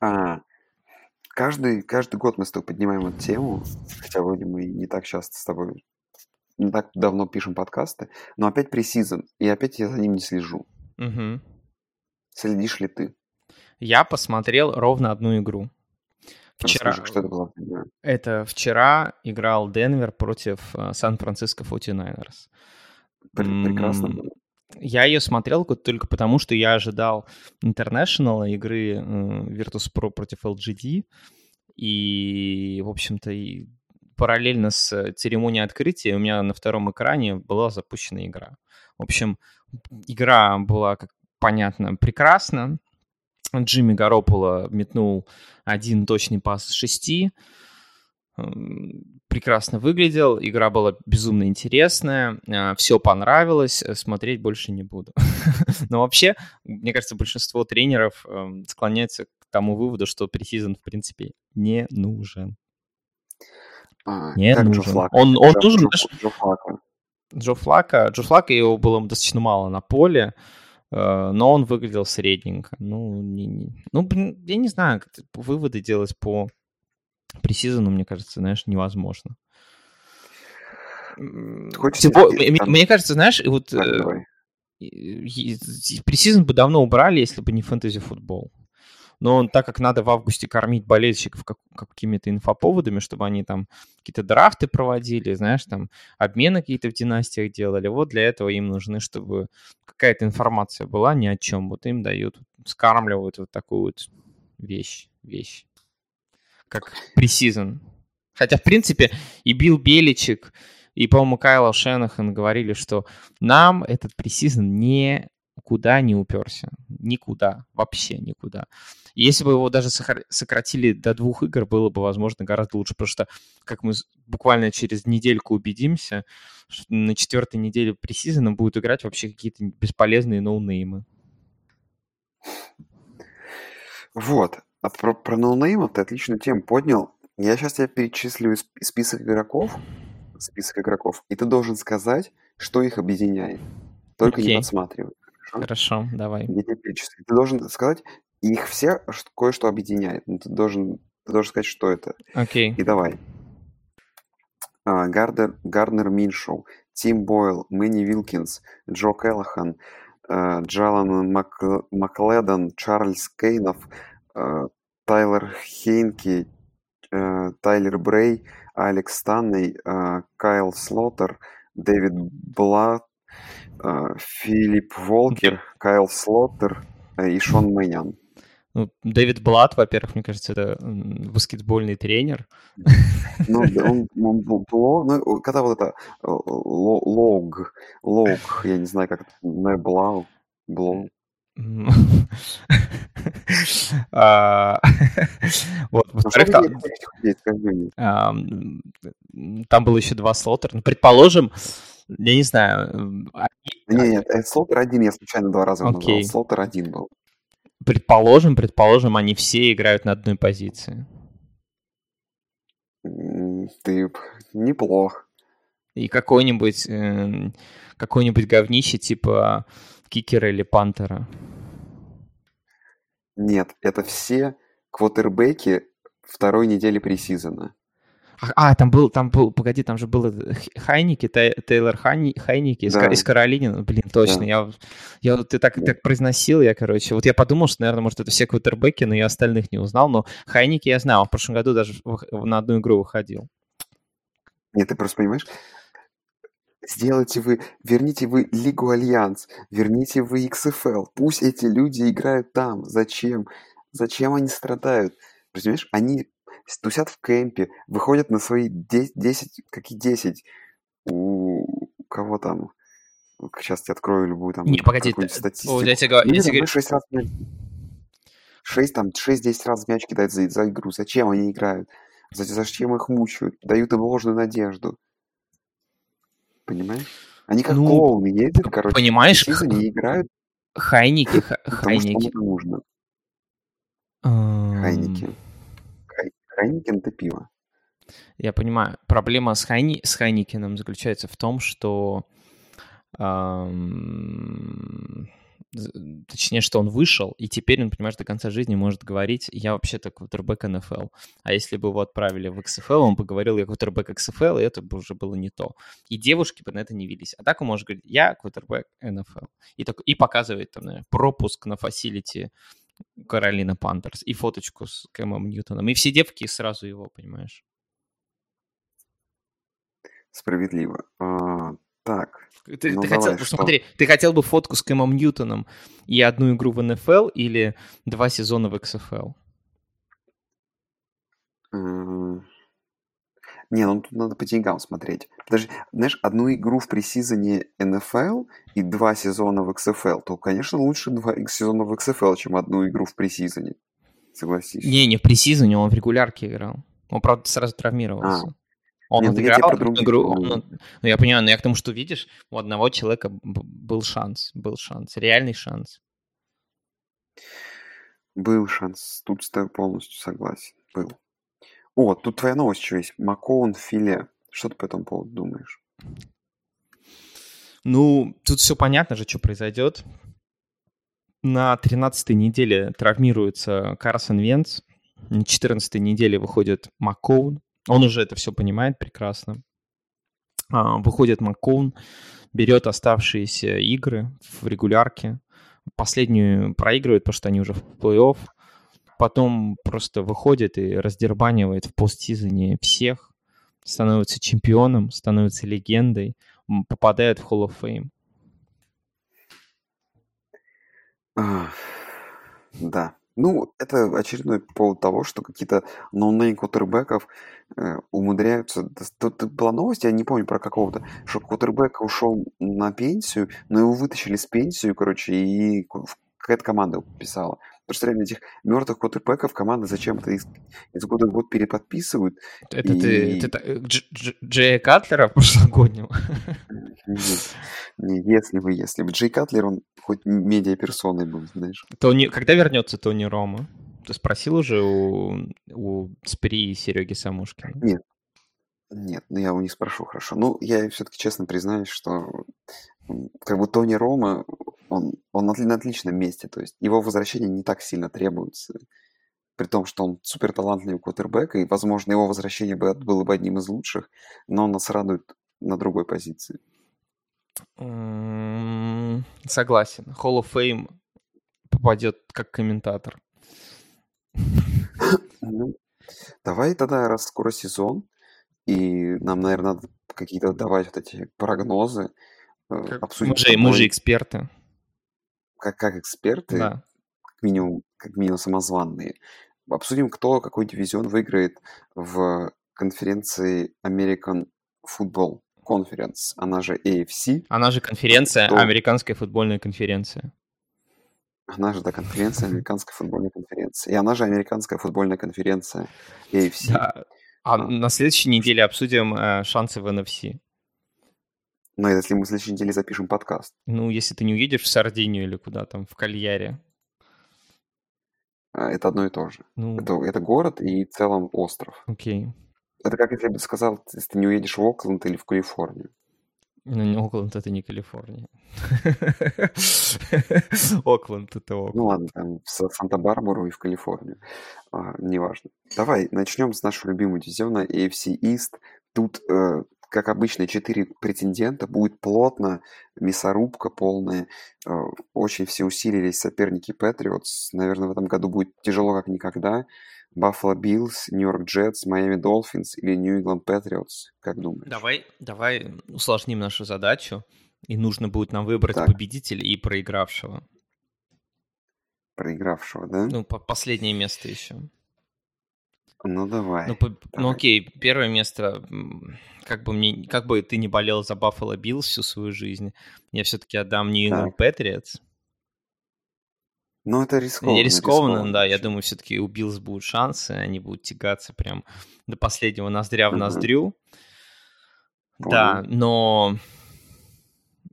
А, каждый, каждый год мы с тобой поднимаем эту тему, хотя вроде мы не так часто с тобой, не так давно пишем подкасты, но опять пресизон, и опять я за ним не слежу. Мгм. Следишь ли ты? Я посмотрел ровно одну игру. Вчера, Расскажи, что это было это вчера играл Денвер против э, Сан-Франциско 49ers. Пр- Прекрасно. Я ее смотрел ко- только потому, что я ожидал International игры э, Virtus.pro против LGD. И, в общем-то, и параллельно с э, церемонией открытия у меня на втором экране была запущена игра. В общем, игра была, как понятно, прекрасна. Джимми Гарополо метнул один точный пас с шести. Прекрасно выглядел, игра была безумно интересная, все понравилось, э, смотреть больше не буду. *laughs* Но вообще, мне кажется, большинство тренеров эм, склоняется к тому выводу, что пресизон, в принципе, не нужен. А, Не как Джо нужен. Флако? Он, он Джо- нужен, Джо- знаешь, Джо Флако. Джо Флака. Джо Флака его было достаточно мало на поле, э, но он выглядел средненько. Ну, не, не- ну блин, я не знаю, как выводы делать по пресизону, мне кажется, знаешь, невозможно. Хочется сделать мне, мне кажется, знаешь, вот э, пресизон бы давно убрали, если бы не фэнтези-футбол. Но так как надо в августе кормить болельщиков как- какими-то инфоповодами, чтобы они там какие-то драфты проводили, знаешь, там обмены какие-то в династиях делали, вот для этого им нужны, чтобы какая-то информация была ни о чем. Вот им дают, скармливают вот такую вот вещь, вещь, как пресизон. Хотя, в принципе, и Билл Беличек, и, по-моему, Кайло Шенахан говорили, что нам этот пресизон никуда не уперся. Никуда. Вообще никуда. И если бы его даже сократили до двух игр, было бы, возможно, гораздо лучше. Потому что, как мы буквально через недельку убедимся, что на четвертой неделе пресизона будут играть вообще какие-то бесполезные ноунеймы. Вот. А про, про ноунеймов ты отличную тему поднял. Я сейчас тебе перечислю сп- список игроков, список игроков, и ты должен сказать, что их объединяет. Только не Окей. подсматривай. Хорошо? Хорошо, давай. Перечислю. Ты должен сказать, их все кое-что объединяет. Ну, ты должен, ты должен сказать, что это. Окей. И давай. А, Гардер, Гарднер Миншоу, Тим Бойл, Мэнни Вилкинс, Джо Келлахан, э, Джалан Мак... Макледон, Чарльз Кейнов, э, Тайлер Хейнки, э, Тайлер Брей, Алекс Станней, э, Кайл Слоттер, Дэвид Блат, Филипп Волкер, Кайл Слоттер э, и Шон Мэйнян. Ну, Дэвид Блат, во-первых, мне кажется, это баскетбольный тренер. Ну, он, он был, ну, когда вот это лог, лог, я не знаю, как это, не блау, блоу. *laughs* А, *laughs* вот, что во-вторых, там было еще два слоттера. Ну, предположим, я не знаю, они- Не, нет, э, Слоттер один я случайно два раза его назвал. Окей. Слоттер один был. предположим, предположим, они все играют на одной позиции. Ты неплох. И какой-нибудь эм, какой-нибудь говнище типа кикера или пантера. Нет, это все квотербеки второй недели пресизона. А, там был, там был, погоди, там же был Хайники, Тейлор Хайни- Хайники из, Да. Из Каролины. Блин, точно. Да. Я, я вот ты так, так произносил, я, короче. Вот я подумал, что, наверное, может, это все квотербеки, но я остальных не узнал. Но Хайники я знал. Он в прошлом году даже на одну игру выходил. Нет, ты просто понимаешь, сделайте вы, верните вы Лигу Альянс, верните вы XFL, пусть эти люди играют там. Зачем? Зачем они страдают? Понимаешь, они тусят в кемпе, выходят на свои 10, 10 какие 10? У кого там? Сейчас я открою любую там Не, погоди, какую-нибудь т- статистику. вот я тебе говорю, Ну, я тебе знаю, говорю- 6 раз мяч. 6, там, 6-10 раз мяч кидают за, за игру. Зачем они играют? За- Зачем их мучают? Дают им ложную надежду. Понимаешь? Они как Ну, клоуны ездят, короче, понимаешь, в сезоне и играют, Хайнике, Ха- потому что Хайнике. это нужно. Хайники. Хай- Heineken это пиво. Я понимаю. Проблема с, Хайни... с Хайникиным заключается в том, что... Точнее, что он вышел, и теперь он, понимаешь, до конца жизни может говорить, я вообще-то квотербек НФЛ. А если бы его отправили в XFL, он бы говорил, я квотербек XFL, и это бы уже было не то. И девушки бы на это не велись. А так он может говорить, я квотербек НФЛ. И, так... и показывает там, наверное, пропуск на facility Carolina Panthers и фоточку с Кэмом Ньютоном. И все девки сразу его, понимаешь? Справедливо. А, так, Ты, Ну, ты давай, хотел, что? смотри, ты хотел бы фотку с Кэмом Ньютоном и одну игру в НФЛ или два сезона в XFL? Не, ну тут надо по деньгам смотреть. Подожди, знаешь, одну игру в пресизоне НФЛ и два сезона в XFL, то, конечно, лучше два сезона в XFL, чем одну игру в пресизоне. Согласись. Не, не в пресизоне, он в регулярке играл. Он, правда, сразу травмировался. Он Не, ну я отыграл про одну других игру. он- ну, я понимаю, но я к тому, что видишь, у одного человека был шанс, был шанс, реальный шанс. Был шанс. Тут с тобой полностью согласен. Был. О, тут твоя новость еще есть. Макоун филе. Что ты по этому поводу думаешь? Ну, тут все понятно же, что произойдет. На 13-й неделе травмируется Карсон Венц. На 14-й неделе выходит Маккоун. Он уже это все понимает прекрасно. А, Выходит Маккоун, берет оставшиеся игры в регулярке. Последнюю проигрывает, потому что они уже в плей-офф. Потом просто выходит и раздербанивает в постсезоне всех. Становится чемпионом, становится легендой попадает в Hall of Fame. Да. Ну, это очередной повод того, что какие-то no-name квотербеков э, умудряются... Тут была новость, я не помню про какого-то, что квотербек ушел на пенсию, но его вытащили с пенсию, короче, и какая-то команда его Представляем, этих мертвых квотербеков команда зачем-то из, из года в год переподписывают. Это ты, И- ты та- э, Дж- Дж- Джея Катлера прошлогоднего? Нет, не, если бы, если бы. Джей Катлер, он хоть медиаперсоной был, знаешь. Тони, когда вернется Тони Рома? Ты спросил уже у, у Спри и Сереги Самушкина? Нет, ну я у них спрошу, хорошо. Ну, я все-таки честно признаюсь, что как бы Тони Рома, он, он на, отли- на отличном месте, то есть его возвращение не так сильно требуется, при том, что он супер талантливый квотербек, и, возможно, его возвращение бы- было бы одним из лучших, но он нас радует на другой позиции. М, Согласен. Hall of Fame попадет как комментатор. *laughs* Ну, давай тогда, раз скоро сезон, и нам, наверное, надо какие-то давать вот эти прогнозы, э, Как- обсудим Мы же, мы же эксперты. Как, как эксперты, Да. как минимум, как минимум самозванные. Обсудим, кто какой дивизион выиграет в конференции American Football Conference, она же AFC, Она же конференция, Кто? американская футбольная конференция. она же, да, конференция, американская футбольная конференция, и она же американская футбольная конференция AFC. Да. А А. на следующей неделе обсудим э, шансы в NFC. Но если мы в следующей неделе запишем подкаст, Ну, если ты не уедешь в Сардинию или куда там, в Кальяре. а, это одно и то же. Ну, Это, это город и в целом остров. окей. Это как если бы сказал, если ты не уедешь в Окленд или в Калифорнию. Ну, не Окленд это не Калифорния. *laughs* Окленд это Окленд. Ну ладно, там в Са- Санта-Барбару и в Калифорнию. А, неважно. Давай начнем с нашего любимого дивизиона AFC East. Тут, э, как обычно, четыре претендента. Будет плотно, мясорубка полная. Э, очень все усилились соперники Patriots. Наверное, в этом году будет тяжело как никогда. Buffalo Bills, New York Jets, Miami Dolphins или New England Patriots. Как думаешь? Давай, давай усложним нашу задачу, и нужно будет нам выбрать Так. победителя и проигравшего. Проигравшего, да? Ну, по- последнее место еще. Ну, давай. Ну, по- ну давай. окей, первое место, как бы мне, как бы ты не болел за Buffalo Bills всю свою жизнь, я все-таки отдам New England Patriots. Ну, это рискованно. Не рискованно, да, я думаю, все-таки у Bills будут шансы, они будут тягаться прям до последнего ноздря в Мгм. ноздрю. Да, но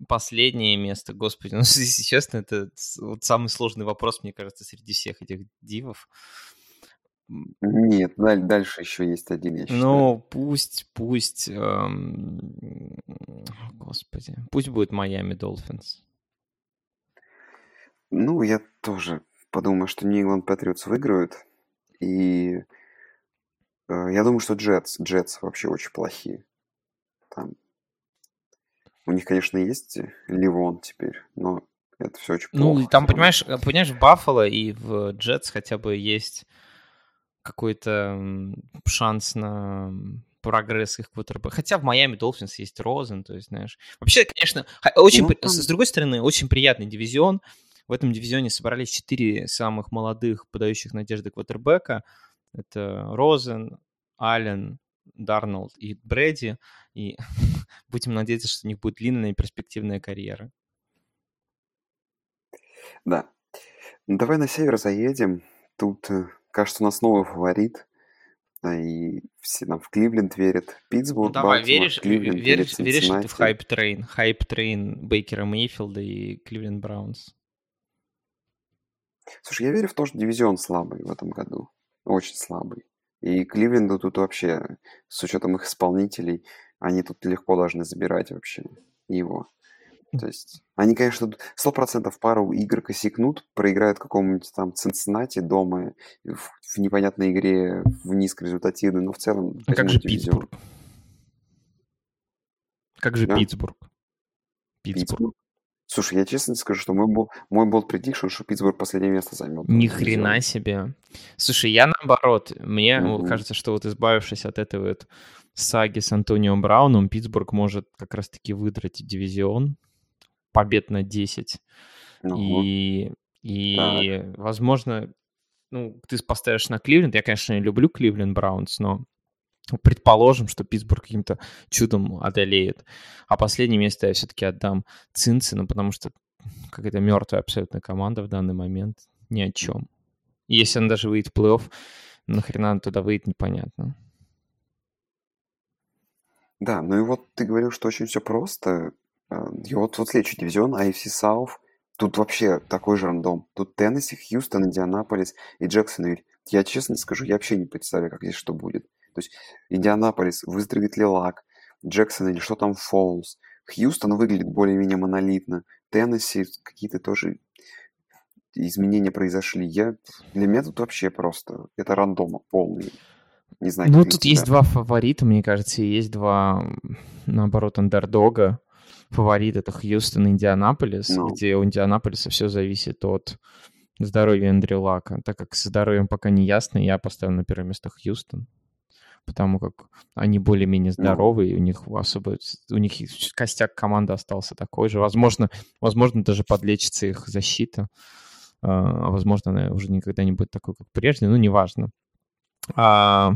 последнее место, господи, *laughs* ну, если честно, это вот самый сложный вопрос, мне кажется, среди всех этих дивов. Нет, даль- дальше еще есть один, я считаю. Ну, пусть, пусть, эм, господи, пусть будет Майами Долфинс. Ну, я тоже подумаю, что England Patriots выиграют. И э, я думаю, что Джетс, Джетс вообще очень плохие. Там у них, конечно, есть Ливон теперь, но это все очень плохо. Ну, там, понимаешь, э, понимаешь, в Баффало и в Джетс хотя бы есть какой-то шанс на прогресс их квотербека. Хотя в Майами Долфинс есть Розен, то есть, знаешь. Вообще, конечно, очень, Ну, там- с другой стороны, очень приятный дивизион. В этом дивизионе собрались четыре самых молодых, подающих надежды квотербека. Это Розен, Аллен, Дарнолд и Брэди. И *laughs* будем надеяться, что у них будет длинная и перспективная карьера. Да. Ну, давай на север заедем. Тут, э, кажется, у нас новый фаворит. Да, И все нам в Кливленд верят. Питтсбург, Ну, давай, Балтимор, веришь, Кливленд веришь, верит веришь ты в hype train? Hype train Бейкера Мейфилда и Кливленд Browns. Слушай, я верю в то, что дивизион слабый в этом году. Очень слабый. И Кливленду тут вообще, с учетом их исполнителей, они тут легко должны забирать вообще его. То есть, они, конечно, сто процентов пару игр косякнут, проиграют какому-нибудь там Цинциннати дома в, в непонятной игре, в низкорезультативной, но в целом... А как же дивизион. Питтсбург? Как же Да. Питтсбург? Питтсбург. Питтсбург. Слушай, я честно скажу, что мой был, мой был предикшн, что Питтсбург последнее место займет. Ни хрена себе. Слушай, я наоборот. Мне Мгм. кажется, что вот избавившись от этой вот саги с Антонио Брауном, Питтсбург может как раз-таки выдрать дивизион. Побед на 10. Ну, И, и возможно, ну, ты поставишь на Кливленд. Я, конечно, не люблю Кливленд Браунс, но предположим, что Питтсбург каким-то чудом одолеет. А последнее место я все-таки отдам Цинци, ну, потому что какая-то мертвая абсолютно команда в данный момент. Ни о чем. Если она даже выйдет в плей-офф, нахрена она туда выйдет, непонятно. Да, ну и вот ты говорил, что очень все просто. А, И вот, вот следующий дивизион, AFC South. Тут вообще такой же рандом. Тут Теннесси, Хьюстон, Индианаполис и Джексонвиль. Я честно скажу, я вообще не представляю, как здесь что будет. То есть Индианаполис, выздоровеет ли Лак, Джексон или что там Фоллс. Хьюстон выглядит более-менее монолитно. Теннесси какие-то тоже изменения произошли. Я, для меня тут вообще просто это рандома полный. Не знаю, Ну, тут есть два фаворита, мне кажется, и есть два, наоборот, андердога. Фаворит это Хьюстон, Индианаполис, Ну. где у Индианаполиса все зависит от здоровья Эндрю Лака. Так как с здоровьем пока не ясно, я поставил на первое место Хьюстон. Потому как они более-менее Ну. здоровы, и у них особо у них костяк команды остался такой же. Возможно, возможно, даже подлечится их защита. А, Возможно, она уже никогда не будет такой, как прежде, ну, неважно. А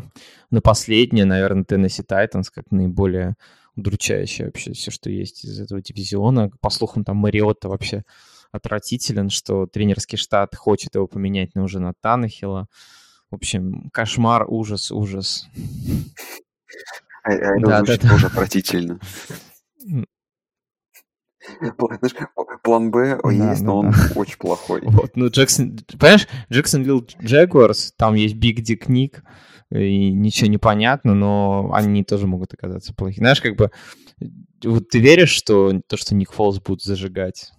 на последнее, наверное, Теннесси Тайтанс, как наиболее удручающее вообще все, что есть из этого дивизиона. По слухам, там Мариотта вообще отвратителен, что тренерский штат хочет его поменять, но уже на Танахила. В общем, кошмар, ужас, ужас. А, а это Да, звучит да, да. тоже отвратительно. Знаешь, план Б Да, есть, да, но он да. очень плохой. Вот, ну, Джексон, понимаешь, Джексонвилл Джегуарс, там есть Биг Дик Ник, и ничего не понятно, но они тоже могут оказаться плохими. Знаешь, как бы, вот ты веришь, что то, что Ник Фолс будет зажигать?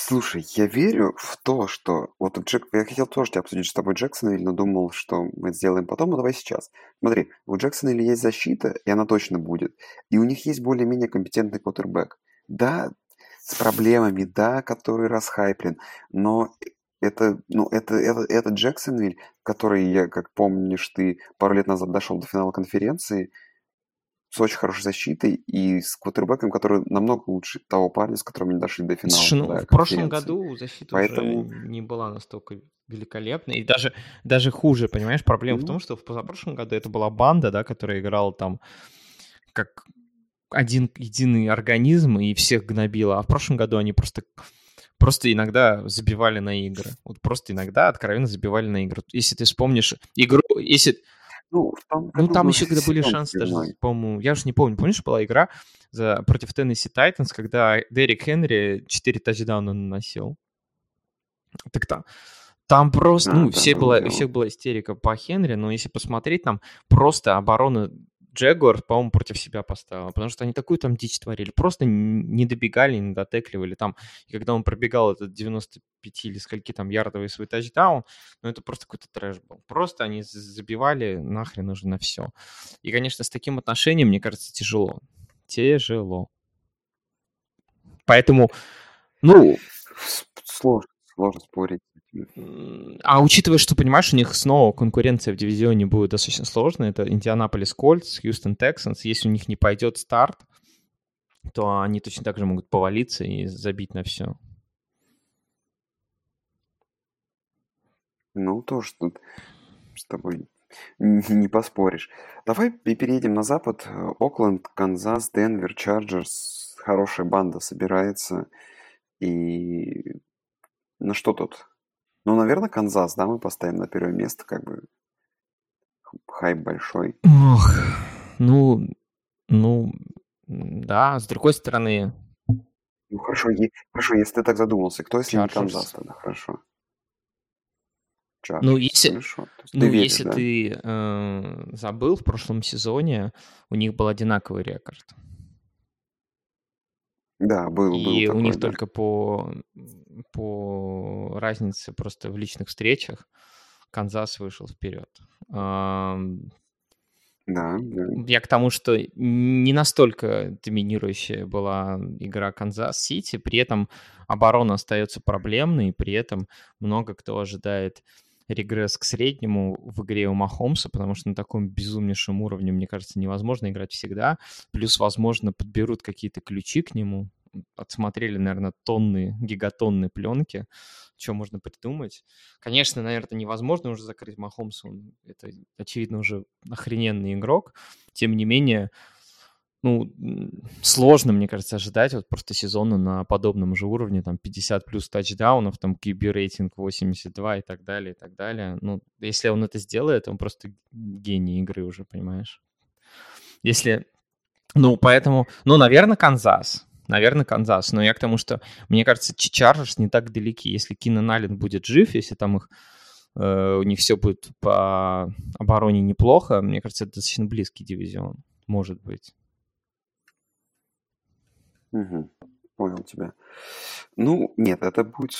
Слушай, я верю в то, что... Вот Джек... я хотел тоже тебя обсудить с тобой Джексонвиль, но думал, что мы сделаем потом, но давай сейчас. Смотри, у Джексонвилля есть защита, и она точно будет. И у них есть более-менее компетентный квотербек. Да, с проблемами, да, который расхайплен, но это, ну, это, это, это Джексонвиль, который, я, как помнишь, ты пару лет назад дошел до финала конференции, с очень хорошей защитой и с квотербеком, который намного лучше того парня, с которым они дошли до финала. Слушай, ну, да, в прошлом году защита Поэтому- уже не была настолько великолепной. И даже, даже хуже, понимаешь, проблема в Ну. том, что в позапрошлом году это была банда, да, которая играла там как один единый организм и всех гнобила. А в прошлом году они просто просто иногда забивали на игры. Вот просто иногда откровенно забивали на игры. Если ты вспомнишь игру, если Ну, в том ну, году там был еще когда были шансы даже, по-моему, я уже не помню, помнишь, была игра за, против Теннесси Тайтанс, когда Дерек Хенри 4 тачдауна наносил. Так там, там просто, А, ну, да, все было была, у всех была истерика по Хенри, но если посмотреть, там просто оборона Джегуар, по-моему, против себя поставила, потому что они такую там дичь творили, просто не добегали, не дотекливали там, и когда он пробегал этот 95 или скольки там ярдовый свой тачдаун, ну это просто какой-то трэш был. Просто они забивали нахрен уже на все. И, конечно, с таким отношением, мне кажется, тяжело. Тяжело. Поэтому, ну, Сложно, сложно спорить. А учитывая, что, понимаешь, у них снова конкуренция в дивизионе будет достаточно сложная, это Индианаполис Кольтс, Хьюстон Тексанс, если у них не пойдет старт, то они точно так же могут повалиться и забить на все. Ну, тоже тут с тобой не поспоришь. Давай переедем на запад. Окленд, Канзас, Денвер, Chargers. Хорошая банда собирается. И на что тут? Ну, наверное, Канзас, да, мы поставим на первое место, как бы хайп большой. Ох, ну, ну, да, с другой стороны, Ну, хорошо, е- хорошо, если ты так задумался, кто если не Chargers. Канзас тогда, хорошо. Ну, Chargers, если- Хорошо. Ты ну, веришь, если да? ты э, забыл, в прошлом сезоне у них был одинаковый рекорд. Да, был, был И у такой, них да. только по, по разнице просто в личных встречах Канзас вышел вперед. Да, да. Я к тому, что не настолько доминирующая была игра Канзас-Сити, при этом оборона остается проблемной, при этом много кто ожидает регресс к среднему в игре у Махомса, потому что на таком безумнейшем уровне, мне кажется, невозможно играть всегда. Плюс, возможно, подберут какие-то ключи к нему. Отсмотрели, наверное, тонны, гигатонны пленки. Что можно придумать? Конечно, наверное, невозможно уже закрыть Махомса. Он, это, очевидно, уже охрененный игрок. Тем не менее, ну, сложно, мне кажется, ожидать вот просто сезона на подобном же уровне, там 50 плюс тачдаунов, там QB рейтинг 82 и так далее, и так далее. Ну, если он это сделает, он просто гений игры уже, понимаешь? Если, ну, поэтому, ну, наверное, Канзас. Наверное, Канзас. Но я к тому, что, мне кажется, Chargers не так далеки. Если Кинан Аллен будет жив, если там их э, у них все будет по обороне неплохо, мне кажется, это достаточно близкий дивизион. Может быть. Мгм. понял тебя. Ну, нет, это будет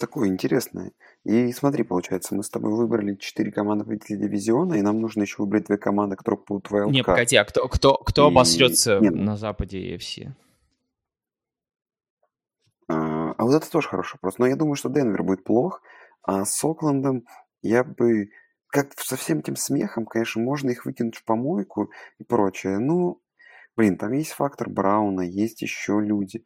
такое интересное. И смотри, получается, мы с тобой выбрали четыре команды победителей дивизиона, и нам нужно еще выбрать две команды, которые будут в Не, погоди, а кто, кто, кто И- обосрется нет. на западе EFC? А а вот это тоже хороший вопрос. Но я думаю, что Денвер будет плох, а с Оклендом я бы... Как со всем этим смехом, конечно, можно их выкинуть в помойку и прочее. Ну, блин, там есть фактор Брауна, есть еще люди.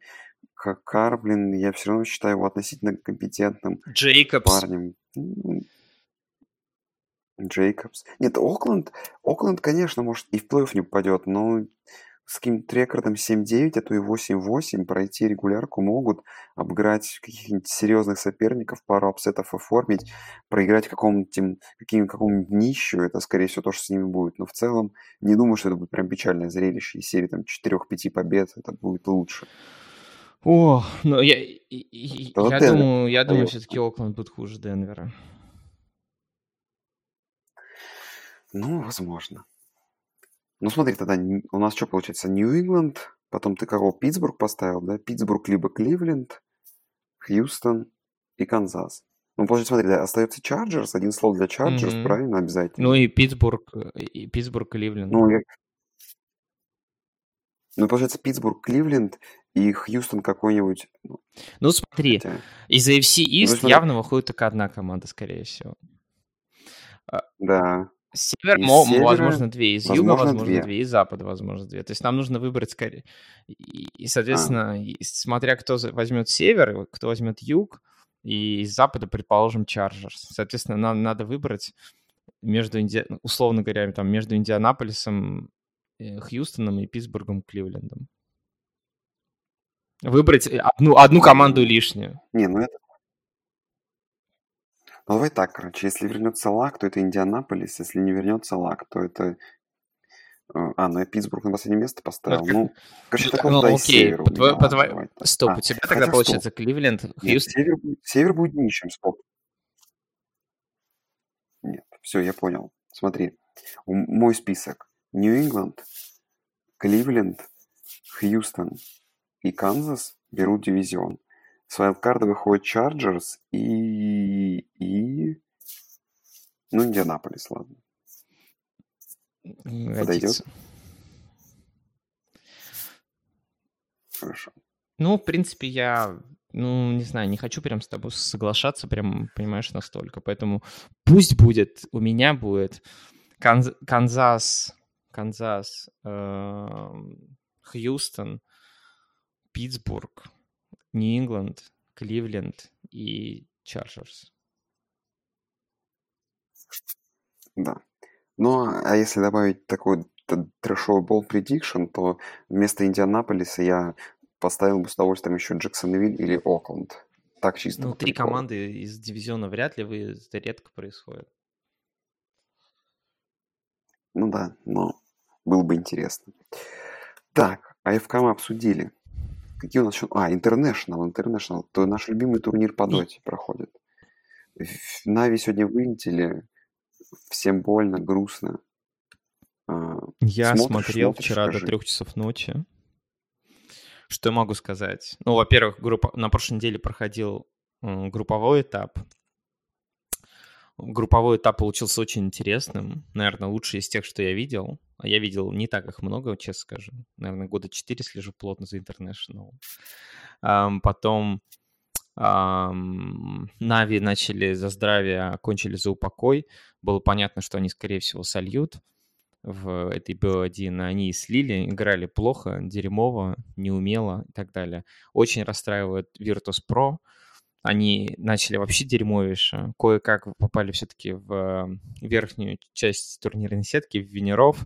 Как Кар, блин, я все равно считаю его относительно компетентным Джейкобс. парнем. Джейкобс. Нет, Окленд, Окленд, конечно, может и в плей-офф не попадет, но с каким-то рекордом 7-9, а то и 8-8 пройти регулярку могут, обыграть каких-нибудь серьезных соперников, пару upset ов оформить, проиграть какому-нибудь им- каким- какому-нибудь нищу, это, скорее всего, то, что с ними будет. Но в целом не думаю, что это будет прям печальное зрелище. Из серии там 4-5 побед это будет лучше. О, ну я, вот я Денвер. думаю, я думаю, все-таки Окленд будет хуже Денвера. Ну, возможно. Ну, смотри, тогда у нас что получается? Нью-Ингланд, потом ты кого? Питтсбург поставил, да? Питтсбург либо Кливленд, Хьюстон и Канзас. Ну, получается, смотри, да, остается Chargers, один слот для Chargers, Мгм. правильно, обязательно? Ну и Питтсбург, э, и Питтсбург, Кливленд. Ну, я- ну, получается, Питтсбург, Кливленд и Хьюстон какой-нибудь. ну, Ну смотри, хотя- из AFC East смотри. явно выходит только одна команда, скорее всего. Да. С севера, Из мо- севера, возможно, две, из юга, возможно, возможно, две. две, из запада, возможно, две. То есть нам нужно выбрать скорее. И, и, соответственно, и смотря кто возьмет север, кто возьмет юг, и из запада, предположим, Чарджерс. Соответственно, нам надо выбрать между, Инди... условно говоря, там, между Индианаполисом, э, Хьюстоном и Питтсбургом, Кливлендом. Выбрать э, одну, одну команду лишнюю. Не, ну это... Ну, давай так, короче, если вернется Лак, то это Индианаполис, если не вернется Лак, то это... э, А, ну я Питтсбург на последнее место поставил. Ну, короче, Ну, такой ну, туда и окей, север у по меня, твоё- по ладно, твоё- давай так. Стоп, А, у тебя тогда стоп. получается Кливленд, Нет, Хьюстон. север, будет- север будет нищим, стоп. Нет, все, я понял. Смотри, мой список. Нью-Ингланд, Кливленд, Хьюстон и Канзас берут дивизион. С вайлдкарда выходит Чарджерс и... и... Ну, Индианаполис, ладно. Годится. Хорошо. Ну, в принципе, я, ну, не знаю, не хочу прям с тобой соглашаться, прям, понимаешь, настолько. Поэтому пусть будет, у меня будет Канз- Канзас, Канзас, эм, Хьюстон, Питтсбург, Нью-Ингланд, Кливленд и Chargers. Да. Ну, а если добавить такой т- трэшовый bold prediction, то вместо Индианаполиса я поставил бы с удовольствием еще Джексонвиль или Окленд. Так чисто. Ну, три команды из дивизиона вряд ли вы, это редко происходит. Ну да, но было бы интересно. Так, АФК мы обсудили. Какие у нас еще... А, International, International. То наш любимый турнир по доте проходит. Нави сегодня вылетели. Всем больно, грустно. А, Я Смотришь, смотрел смотришь, вчера до скажи. трех часов ночи. Что я могу сказать? Ну, во-первых, группа... на прошлой неделе проходил групповой этап. Групповой этап получился очень интересным. Наверное, лучший из тех, что я видел. А я видел не так их много, честно скажу. Наверное, года четыре слежу плотно за International. Ам, Потом Нави начали за здравие, окончили за упокой. Было понятно, что они, скорее всего, сольют в этой BO1. Они и слили, играли плохо, дерьмово, неумело и так далее. Очень расстраивает Virtus.pro. Они начали вообще дерьмовише. Кое-как попали все-таки в э, верхнюю часть турнирной сетки, в Венеров.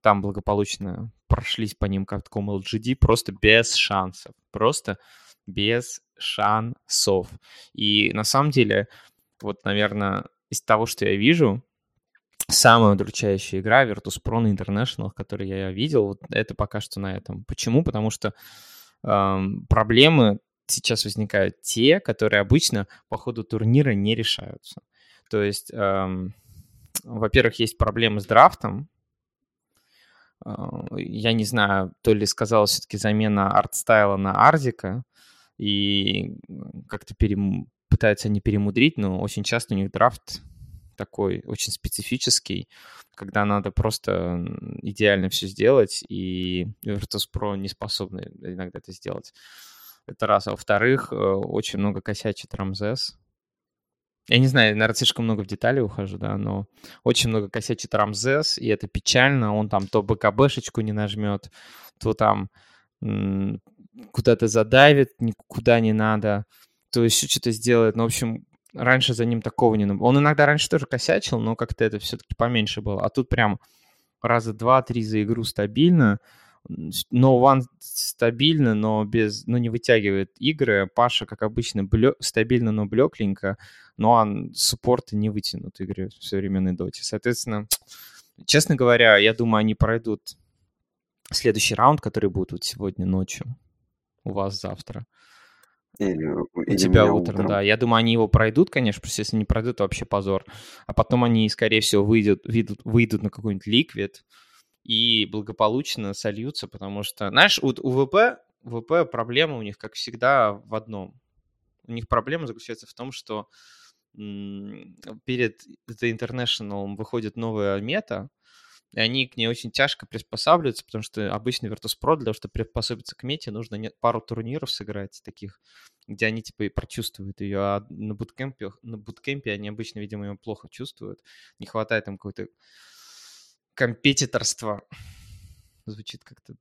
Там благополучно прошлись по ним как такому LGD, просто без шансов. Просто без шансов. И на самом деле, вот, наверное, из того, что я вижу, самая удручающая игра Virtus.pro International, которую я видел, вот это пока что на этом. Почему? Потому что эм, проблемы сейчас возникают те, которые обычно по ходу турнира не решаются. То есть, эм, во-первых, есть проблемы с драфтом, а, я не знаю, то ли сказалась все-таки замена ArtStyle а на Ардика, и как-то перем... пытаются не перемудрить, но очень часто у них драфт такой очень специфический, когда надо просто идеально все сделать, и Virtus.pro не способны иногда это сделать. Это раз. А во-вторых, э, очень много косячит Рамзес. Я не знаю, наверное, слишком много в детали ухожу, да, но очень много косячит Рамзес, и это печально. Он там то БКБшечку не нажмет, то там куда-то задавит, никуда не надо, то еще что-то сделает. Ну, в общем, раньше за ним такого не... Он иногда раньше тоже косячил, но как-то это все-таки поменьше было. А тут прям раза два-три за игру стабильно. No One стабильно, но без, ну, не вытягивает игры. Паша, как обычно, блё, стабильно, но блекленько. Но он суппорты не вытянут игры в современной доте. Соответственно, честно говоря, я думаю, они пройдут следующий раунд, который будет вот сегодня ночью, у вас завтра. Или, у или тебя утром, утром. да. Я думаю, они его пройдут, конечно, потому что если не пройдут, то вообще позор. А потом они, скорее всего, выйдут, выйдут, выйдут на какой-нибудь ликвид, и благополучно сольются, потому что, знаешь, у, у ВП, ВП проблема у них, как всегда, в одном. У них проблема заключается в том, что перед The International выходит новая мета, и они к ней очень тяжко приспосабливаются, потому что обычно Virtus.pro для того, чтобы приспособиться к мете, нужно пару турниров сыграть таких, где они типа и прочувствуют ее, а на буткемпе, на буткемпе они обычно, видимо, ее плохо чувствуют, не хватает там какой-то компетиторство. Звучит как-то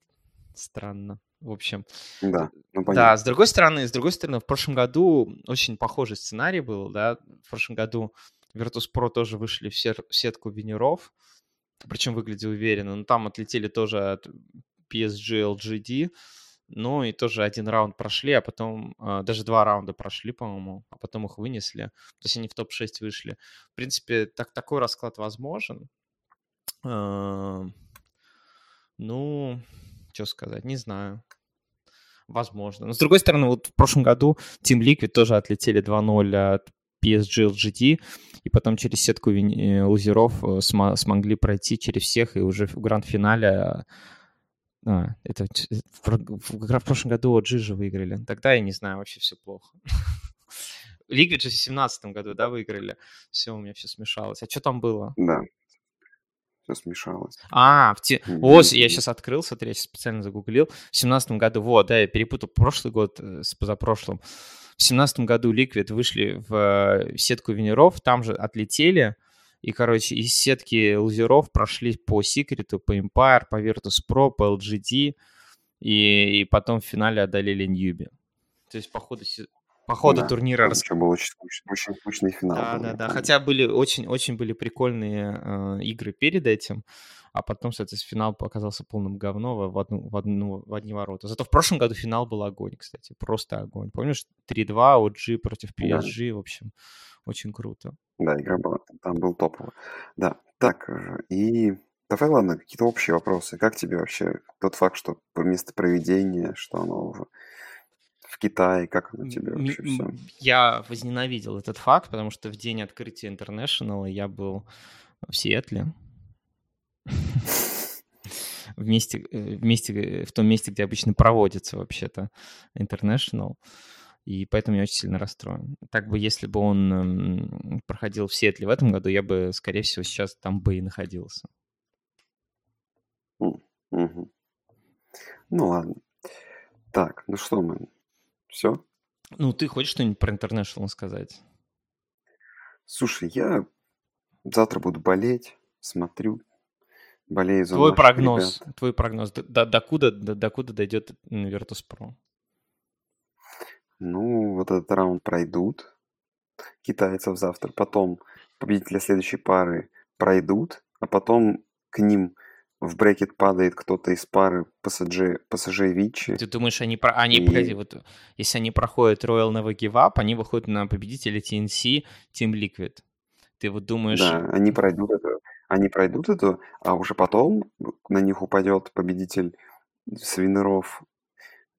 странно. В общем, Да, ну да, с другой стороны, с другой стороны, в прошлом году очень похожий сценарий был, да, в прошлом году Virtus.pro тоже вышли в сетку винеров, причем выглядели уверенно, но там отлетели тоже от PSG, LGD, ну и тоже один раунд прошли, а потом, а, даже два раунда прошли, по-моему, а потом их вынесли, то есть они в топ-6 вышли. В принципе, так, такой расклад возможен, ну, что сказать, не знаю. Возможно. Но с другой стороны, вот в прошлом году Team Liquid тоже отлетели 2-0 от PSG LGD, и потом через сетку э, лузеров э, см- смогли пройти через всех, и уже в гранд-финале... А, это в, в, в прошлом году OG же выиграли. Тогда я не знаю, вообще все плохо. *laughs* Liquid же в 2017 году, да, выиграли. Все, у меня все смешалось. А что там было? Да, все смешалось. А, в те... Вот, я сейчас открыл, смотри, я щас специально загуглил. В семнадцатом году, вот, да, я перепутал прошлый год э, с позапрошлым. В семнадцатом году Liquid вышли в э, сетку винеров, там же отлетели, и, короче, из сетки лузеров прошли по Секрету, по Empire, по Virtus.pro, по LGD, и, и потом в финале одолели Ньюби. То есть по ходу, по ходу Да, турнира еще был очень очень скучный финал. да, был, да, да. Хотя были очень, очень были прикольные э, игры перед этим, а потом, соответственно, финал оказался полным говно в, одну, в, одну, в одни ворота. Зато в прошлом году финал был огонь, кстати, просто огонь. Помнишь, 3-2 OG против Да. PSG, в общем, очень круто. Да, игра была, там был топовый. Да, так, э, и давай, ладно, какие-то общие вопросы. Как тебе вообще тот факт, что место проведения, что оно в Китае, как оно тебе вообще все? Я возненавидел этот факт, потому что в день открытия International я был в Сиэтле. *laughs* Вместе, э, вместе, э, в том месте, где обычно проводится вообще-то International. И поэтому я очень сильно расстроен. Так бы, если бы он м, проходил в Сиэтле в этом году, я бы, скорее всего, сейчас там бы и находился. Мгм. Ну ладно. Так, ну что мы, все? Ну, ты хочешь что-нибудь про International сказать? Слушай, я завтра буду болеть, смотрю, болею за Твой прогноз, ребят. твой прогноз, до, до- докуда, до, докуда дойдет Virtus.pro? Ну, вот этот раунд пройдут китайцев завтра, потом победители следующей пары пройдут, а потом к ним в брекет падает кто-то из пары PSG, PSG Вичи. Ты думаешь, они... Про... Они, И- погоди, вот если они проходят Royal Never Give Up, они выходят на победителя TNC Team Liquid. Ты вот думаешь... Да, они пройдут это, они пройдут это, а уже потом на них упадет победитель свинеров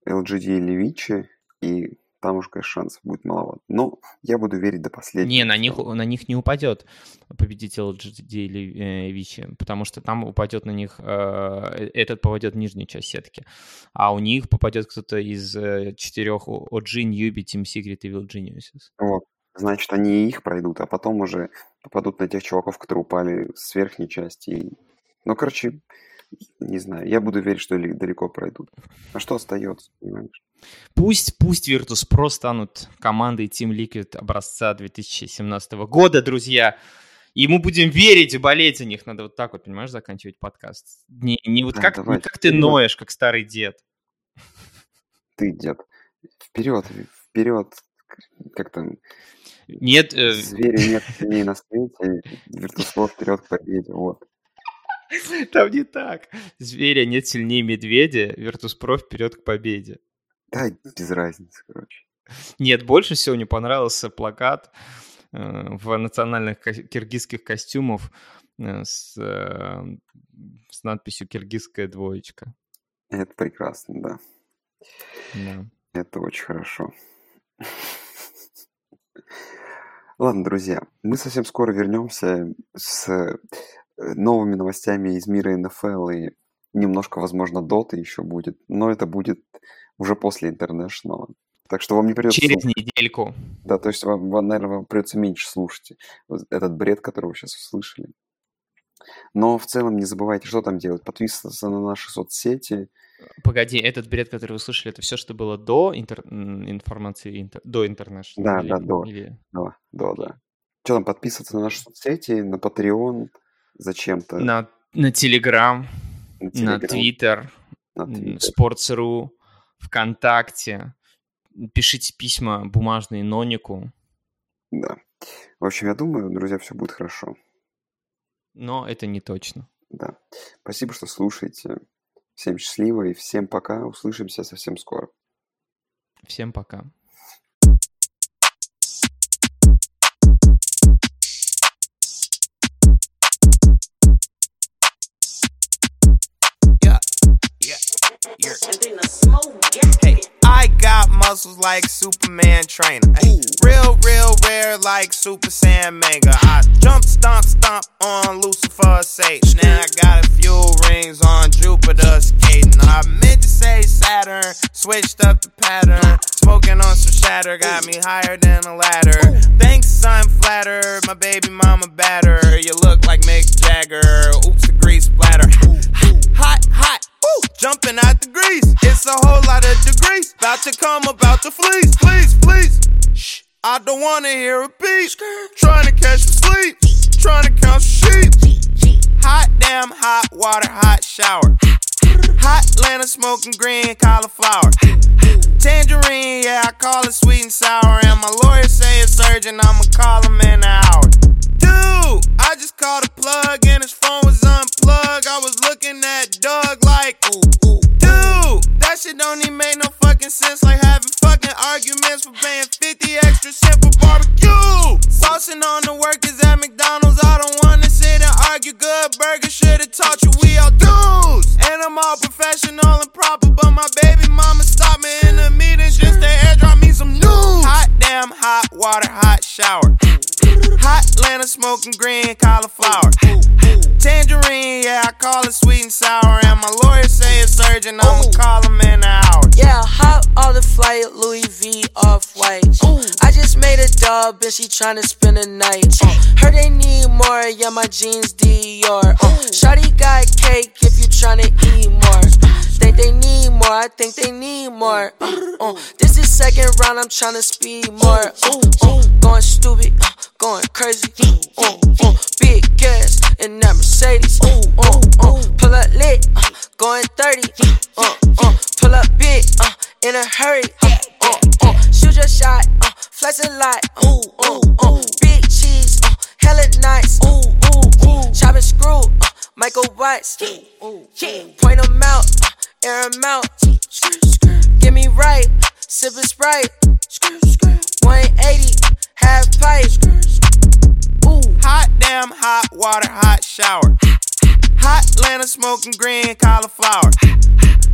LGD или Вичи, и там уж, конечно, шансов будет маловато. Но я буду верить до последнего. Не, на них, на них не упадет победитель LGD или э, Вичи, потому что там упадет на них, э, этот попадет в нижнюю часть сетки, а у них попадет кто-то из э, четырех OG, Newbie, Team Secret и Will Geniuses. Вот. Значит, они и их пройдут, а потом уже попадут на тех чуваков, которые упали с верхней части. Ну, короче, не знаю, я буду верить, что далеко пройдут. А что остается, понимаешь? Пусть, пусть Virtus.pro станут командой Team Liquid образца 2017 года, друзья. И мы будем верить и болеть за них. Надо вот так вот, понимаешь, заканчивать подкаст. Не, не вот как, давай, не как ты ноешь, как старый дед. Ты, дед. Вперед, вперед. Как там? Нет. Э... Звери нет *laughs* сильнее на свете. Virtus.pro вперед к победе. Вот. Там не так. Зверя нет сильнее медведя, Virtus.pro вперед к победе. Да, без разницы, короче. Нет, больше всего мне понравился плакат э, в национальных киргизских костюмах э, с, э, с надписью «Киргизская двоечка». Это прекрасно, да. Да. Это очень хорошо. Ладно, друзья, мы совсем скоро вернемся с новыми новостями из мира НФЛ и немножко, возможно, доты еще будет, но это будет уже после интернешнала. Так что вам не придется... Через слушать. недельку. Да, то есть вам, вам, наверное, вам придется меньше слушать этот бред, который вы сейчас услышали. Но в целом не забывайте, что там делать. Подписываться на наши соцсети. Погоди, этот бред, который вы слышали, это все, что было до интер... информации, интер... до интернешнала? Да, или... да, до. Или... Да, до, да. Что там, подписываться на наши соцсети, на Patreon, зачем-то. На, на Телеграм, на Твиттер, Sports.ru, ВКонтакте. Пишите письма бумажные Нонику. Да. В общем, я думаю, друзья, все будет хорошо. Но это не точно. Да. Спасибо, что слушаете. Всем счастливо и всем пока. Услышимся совсем скоро. Всем пока. Hey, I got muscles like Superman trainer. Real, real rare like Super Saiyan manga. I jump, stomp, stomp on Lucifer's sage. Now I got a few rings on Jupiter skating. I meant to say Saturn, switched up the pattern. Smoking on some shatter, got me higher than a ladder. Thanks, I'm flattered. My baby mama batter. You look like Mick Jagger. Oops, the grease splatter. Jumping out the grease. It's a whole lot of degrees. About to come, about to fleece. Please, please. Shh. I don't wanna hear a beat. Trying to catch some sleep. Trying to count some sheep. Hot damn, hot water, hot shower. Hot Atlanta smoking green cauliflower. Tangerine, yeah, I call it sweet and sour. And my lawyer say it's urgent, I'ma call him in an hour. I just called a plug and his phone was unplugged. I was looking at Doug like, ooh, ooh. Dude, that shit don't even make no fucking sense. Like having fucking arguments for paying 50 extra cent for barbecue. Saucing on the workers at McDonald's. I don't wanna sit and argue. Good burger should've taught you we all dudes. And I'm all professional and proper, but my baby mama stopped me in the meeting just to airdrop me some news. Hot damn, hot water, hot shower. Hot Atlanta smoking green cauliflower. Tangerine, yeah, I call it sweet and sour. And my lawyer say it's urgent, I'ma call him in an hour. Yeah, hop on the flight, Louis V off white. I just made a dub and she tryna spend a night. Uh, heard they need more, yeah, my jeans Dior. Uh, Shawty got cake if you tryna eat more. Think they need more, I think they need more. Uh, uh, this is second round, I'm tryna speed more. Uh, uh, going stupid, uh, going crazy. Uh, uh, big gas in that Mercedes. Uh, uh, uh, pull up lit, uh, going 30. Uh, uh, pull up big, uh, in a hurry. Uh, uh, uh, shoot your shot, uh, flex a lot. Uh, uh, uh, big cheese, uh, hella nice. Uh, uh, uh, chop and screw, uh, Michael Watts. Point them out, uh, air them out. Get me right, sippin' Sprite. 180, half pipe. Ooh. Hot damn, hot water, hot shower. Hot Atlanta smoking green cauliflower.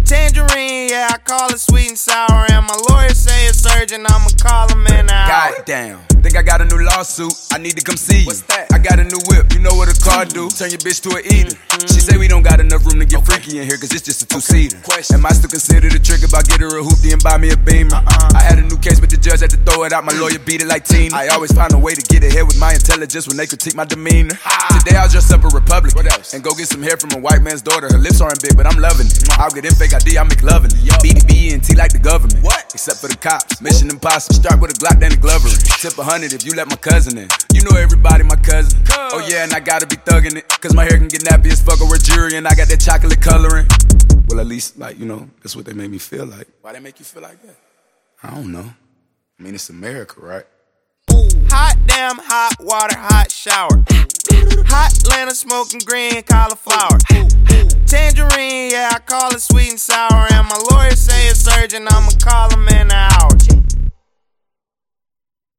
Tangerine, yeah, I call it sweet and sour. And my lawyer say it's urgent, I'ma call him in an hour. Goddamn. Think I got a new lawsuit. I need to come see you. What's that? I got a new whip. You know what a car do? Turn your bitch to an eater. Mm-hmm. She say we don't got enough room to get freaky in here, cause it's just a two seater. Question: Am I still considered a trick if I get her a hoopty and buy me a beamer? Uh-uh. I had a new case, but the judge had to throw it out. My lawyer beat it like Tina. I always find a way to get ahead with my intelligence when they critique my demeanor. Today I'll dress up a Republican. What else? And go get some hair from a white man's daughter. Her lips aren't big, but I'm loving it. Mm-hmm. I'll get in fake ID, I'm McLovin. BDB and T like the government. What? Except for the cops. Mission impossible. Start with a Glock, then a Glover. Tip a hundred if you let my cousin in. You know everybody, my cousin. Oh yeah, and I gotta be thugging it. Cause my hair can get nappy as fuck over jury, and I got that chocolate coloring. Well, at least, like, you know, that's what they made me feel like. Why they make you feel like that? I don't know. I mean, it's America, right? Hot damn, hot water, hot shower. Hot Atlanta smoking green cauliflower. Tangerine, yeah, I call it sweet and sour. And my lawyer say it's urgent, I'ma call him in an hour.